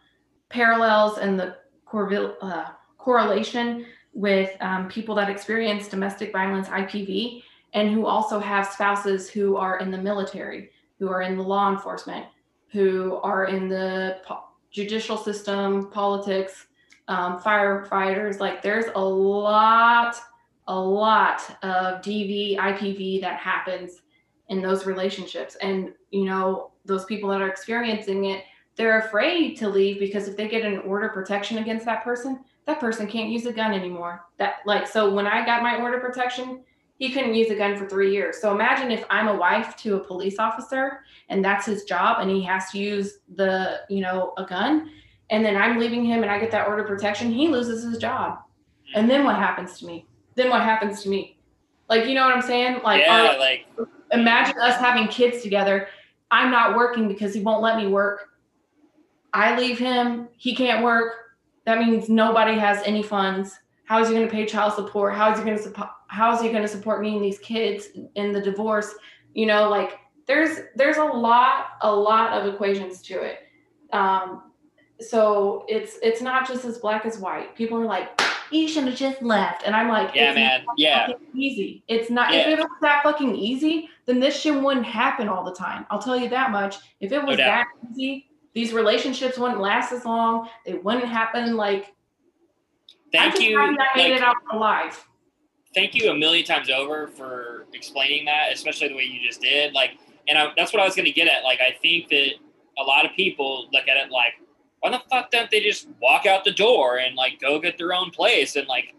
parallels and the uh, correlation with um, people that experience domestic violence, IPV, and who also have spouses who are in the military, who are in the law enforcement, who are in the po- judicial system, politics, um, firefighters. Like there's a lot, a lot of DV, IPV that happens in those relationships. And, you know, those people that are experiencing it, they're afraid to leave because if they get an order protection against that person, that person can't use a gun anymore. That like so when I got my order protection, he couldn't use a gun for three years. So imagine if I'm a wife to a police officer and that's his job and he has to use the, you know, a gun. And then I'm leaving him and I get that order of protection, he loses his job. And then what happens to me? Then what happens to me? Like, you know what I'm saying? Like, yeah, our, like imagine us having kids together. I'm not working because he won't let me work. I leave him, he can't work. That means nobody has any funds how is he going to pay child support? How is he going to support? How is he going to support me and these kids in the divorce? You know, like there's there's a lot a lot of equations to it. Um, so it's it's not just as black as white. People are like, you should have just left, and I'm like, yeah, man, yeah, easy. It's not. Yeah. If it was that fucking easy, then this shit wouldn't happen all the time. I'll tell you that much. If it was No that easy, these relationships wouldn't last as long. They wouldn't happen. Like thank you. I made like, it out alive. thank you a million times over for explaining that, especially the way you just did. Like, and I, that's what I was going to get at. Like, I think that a lot of people look at it like, why the fuck don't they just walk out the door and like go get their own place and like,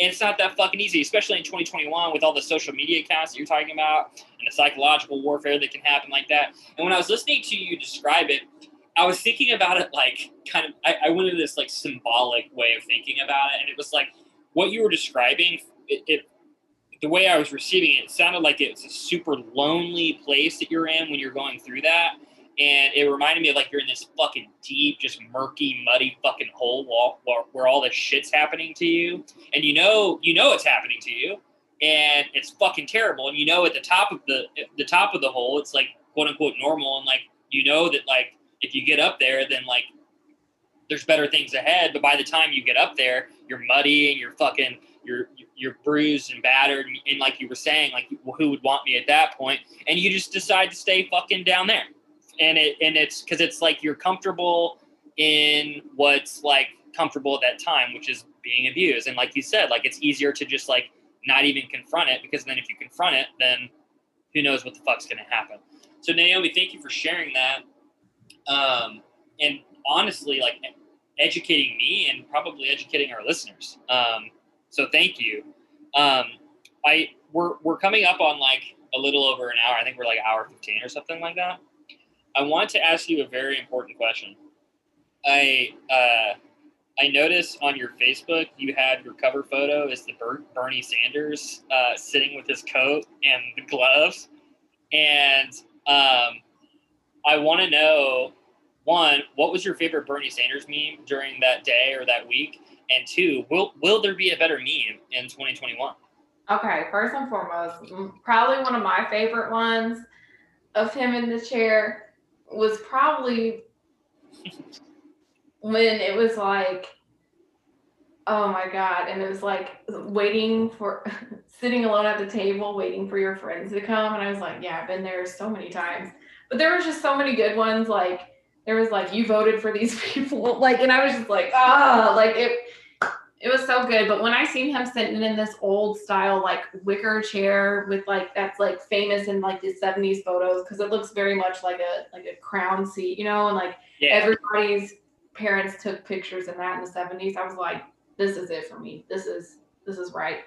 and it's not that fucking easy, especially in 2021 with all the social media accounts that you're talking about and the psychological warfare that can happen like that. And when I was listening to you describe it, I was thinking about it like kind of, I, I went into this like symbolic way of thinking about it. And it was like what you were describing, it, it the way I was receiving it, it sounded like it's a super lonely place that you're in when you're going through that. And it reminded me of like you're in this fucking deep, just murky, muddy fucking hole wall, where, where all this shit's happening to you, and you know, you know it's happening to you, and it's fucking terrible. And you know, at the top of the the top of the hole, it's like quote unquote normal, and like you know that like if you get up there, then like there's better things ahead. But by the time you get up there, you're muddy and you're fucking you're you're bruised and battered, and, and like you were saying, like who would want me at that point? And you just decide to stay fucking down there, and it and it's because it's like you're comfortable in what's like comfortable at that time, which is being abused. And like you said, like it's easier to just like not even confront it because then if you confront it, then who knows what the fuck's gonna happen. So Naomi, thank you for sharing that. Um, and honestly, like educating me and probably educating our listeners. Um, so thank you. Um, I we're we're coming up on like a little over an hour. I think we're like hour fifteen or something like that. I want to ask you a very important question. I uh, I noticed on your Facebook you had your cover photo is the Ber- Bernie Sanders uh, sitting with his coat and the gloves, and um, I want to know one, what was your favorite Bernie Sanders meme during that day or that week? And two, will will there be a better meme in 2021? Okay, first and foremost, probably one of my favorite ones of him in the chair was probably when it was like, oh my God, and it was like waiting for sitting alone at the table, waiting for your friends to come. And I was like, yeah, I've been there so many times. But there was just so many good ones. Like, there was like, you voted for these people. Like, and I was just like, ah, like it it was so good. But when I seen him sitting in this old style like wicker chair with like that's like famous in like the 70s photos because it looks very much like a like a crown seat, you know, and like yeah. everybody's parents took pictures in that in the 70s. I was like, this is it for me. This is this is right.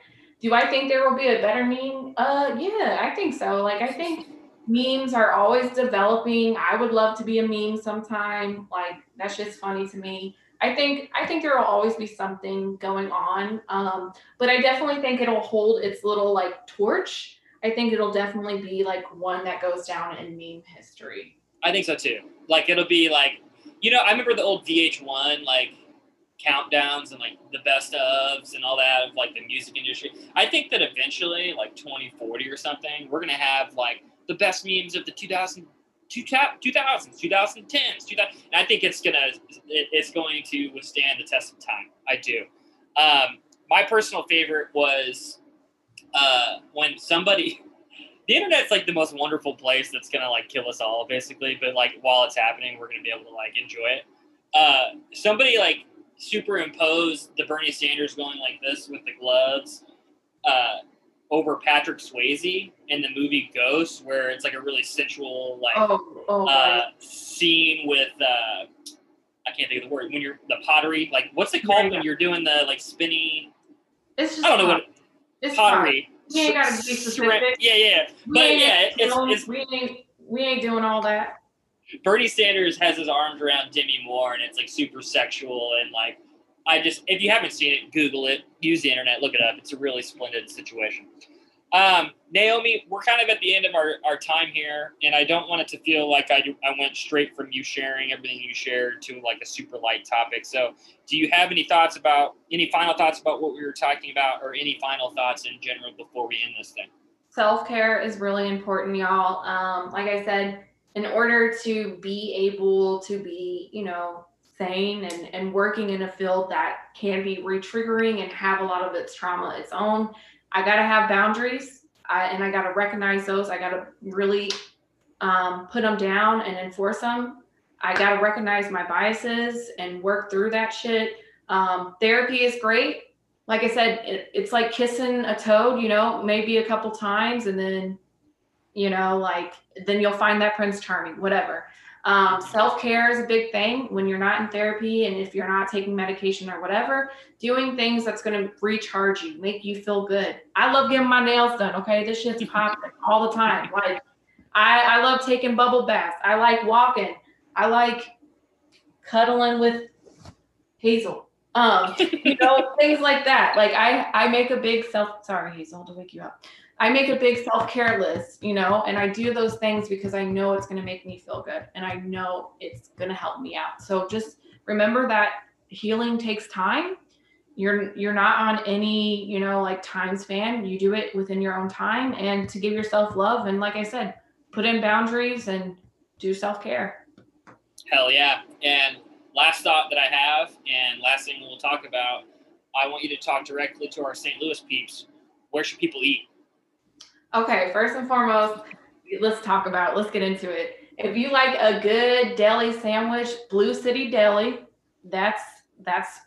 Do I think there will be a better meme? Uh yeah, I think so. Like I think memes are always developing. I would love to be a meme sometime. Like that's just funny to me. I think I think there will always be something going on, um, but I definitely think it'll hold its little like torch. I think it'll definitely be like one that goes down in meme history. I think so too. Like it'll be like, you know, I remember the old VH1 like countdowns and like the best ofs and all that of like the music industry. I think that eventually, like 2040 or something, we're gonna have like the best memes of the 2000 2000s, 2010s, 2000, and I think it's gonna it's going to withstand the test of time. I do. Um, my personal favorite was uh, when somebody. The internet's like the most wonderful place that's gonna like kill us all, basically. But like while it's happening, we're gonna be able to like enjoy it. Uh, somebody like superimposed the Bernie Sanders going like this with the gloves. Uh, over Patrick Swayze in the movie Ghost, where it's like a really sensual like oh, oh, uh, scene with uh, I can't think of the word when you're the pottery. Like what's it called yeah, when you're doing the like spinny? It's just I don't know what it's pottery. You ain't gotta be specific. Yeah, yeah, but yeah, it's, it's, we ain't we ain't doing all that. Bernie Sanders has his arms around Demi Moore, and it's like super sexual and like I just, if you haven't seen it, Google it, use the internet, look it up. It's a really splendid situation. Um, Naomi, we're kind of at the end of our, our time here, and I don't want it to feel like I, I went straight from you sharing everything you shared to like a super light topic. So, do you have any thoughts about any final thoughts about what we were talking about, or any final thoughts in general before we end this thing? Self care is really important, y'all. Um, like I said, in order to be able to be, you know, sane and, and working in a field that can be retriggering and have a lot of its trauma its own. I got to have boundaries I, and I got to recognize those. I got to really um, put them down and enforce them. I got to recognize my biases and work through that shit. Um, therapy is great. Like I said, it, it's like kissing a toad, you know, maybe a couple times and then, you know, like then you'll find that Prince Charming, whatever. Um, Self care is a big thing when you're not in therapy and if you're not taking medication or whatever, doing things that's going to recharge you, make you feel good. I love getting my nails done. Okay. This shit's popping all the time. Like, I, I love taking bubble baths. I like walking. I like cuddling with Hazel. Um, you know, things like that. Like I, I make a big self, sorry, Hazel, to wake you up. I make a big self care list, you know, and I do those things because I know it's going to make me feel good and I know it's going to help me out. So just remember that healing takes time. You're you're not on any, you know, like time span. You do it within your own time and to give yourself love and like I said, put in boundaries and do self-care. Hell yeah. And last thought that I have and last thing we'll talk about, I want you to talk directly to our St. Louis peeps. Where should people eat? Okay, first and foremost, let's talk about, let's get into it. If you like a good deli sandwich, Blues City Deli, that's that's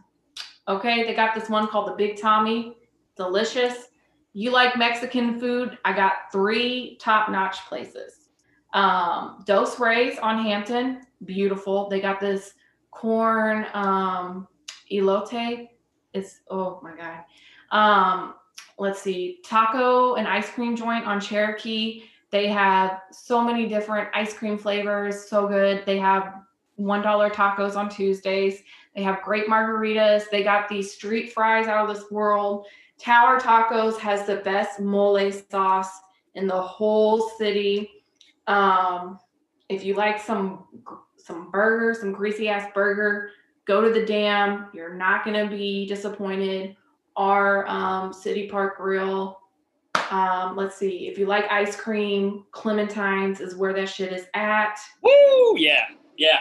okay. They got this one called the Big Tommy, delicious. You like Mexican food? I got three top-notch places. Um, Dos Reyes on Hampton, beautiful. They got this corn um, elote. It's oh my god. Um, let's see, taco and ice cream joint on Cherokee. They have so many different ice cream flavors, so good. They have $1 tacos on Tuesdays. They have great margaritas. They got these street fries out of this world. Tower Tacos has the best mole sauce in the whole city. Um, if you like some some burger, some greasy ass burger, go to the dam. You're not gonna be disappointed. Our um, City Park Grill. Um, let's see. If you like ice cream, Clementine's is where that shit is at. Woo! Yeah, yeah.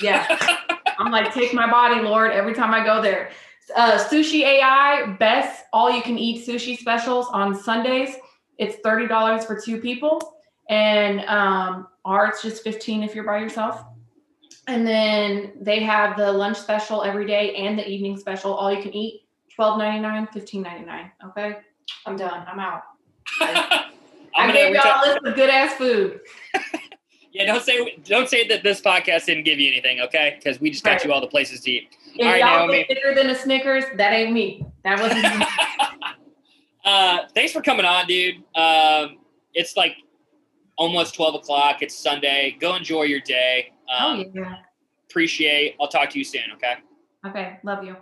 Yeah. I'm like, take my body, Lord, every time I go there. Uh, sushi AI, best all you can eat sushi specials on Sundays. It's $30 for two people. And um, ours just 15 if you're by yourself. And then they have the lunch special every day and the evening special, all you can eat, $12.99, $15.99. Okay. I'm done. I'm out. I'm I gave y'all a list of good ass food. Yeah, don't say don't say that this podcast didn't give you anything, okay? Because we just got Right. you all the places to eat. If All right, y'all Naomi. bigger than a Snickers, that ain't me. That wasn't me. uh, thanks for coming on, dude. Um, it's like almost twelve o'clock. It's Sunday. Go enjoy your day. Um, oh, yeah. Appreciate. I'll talk to you soon. Okay. Okay. Love you.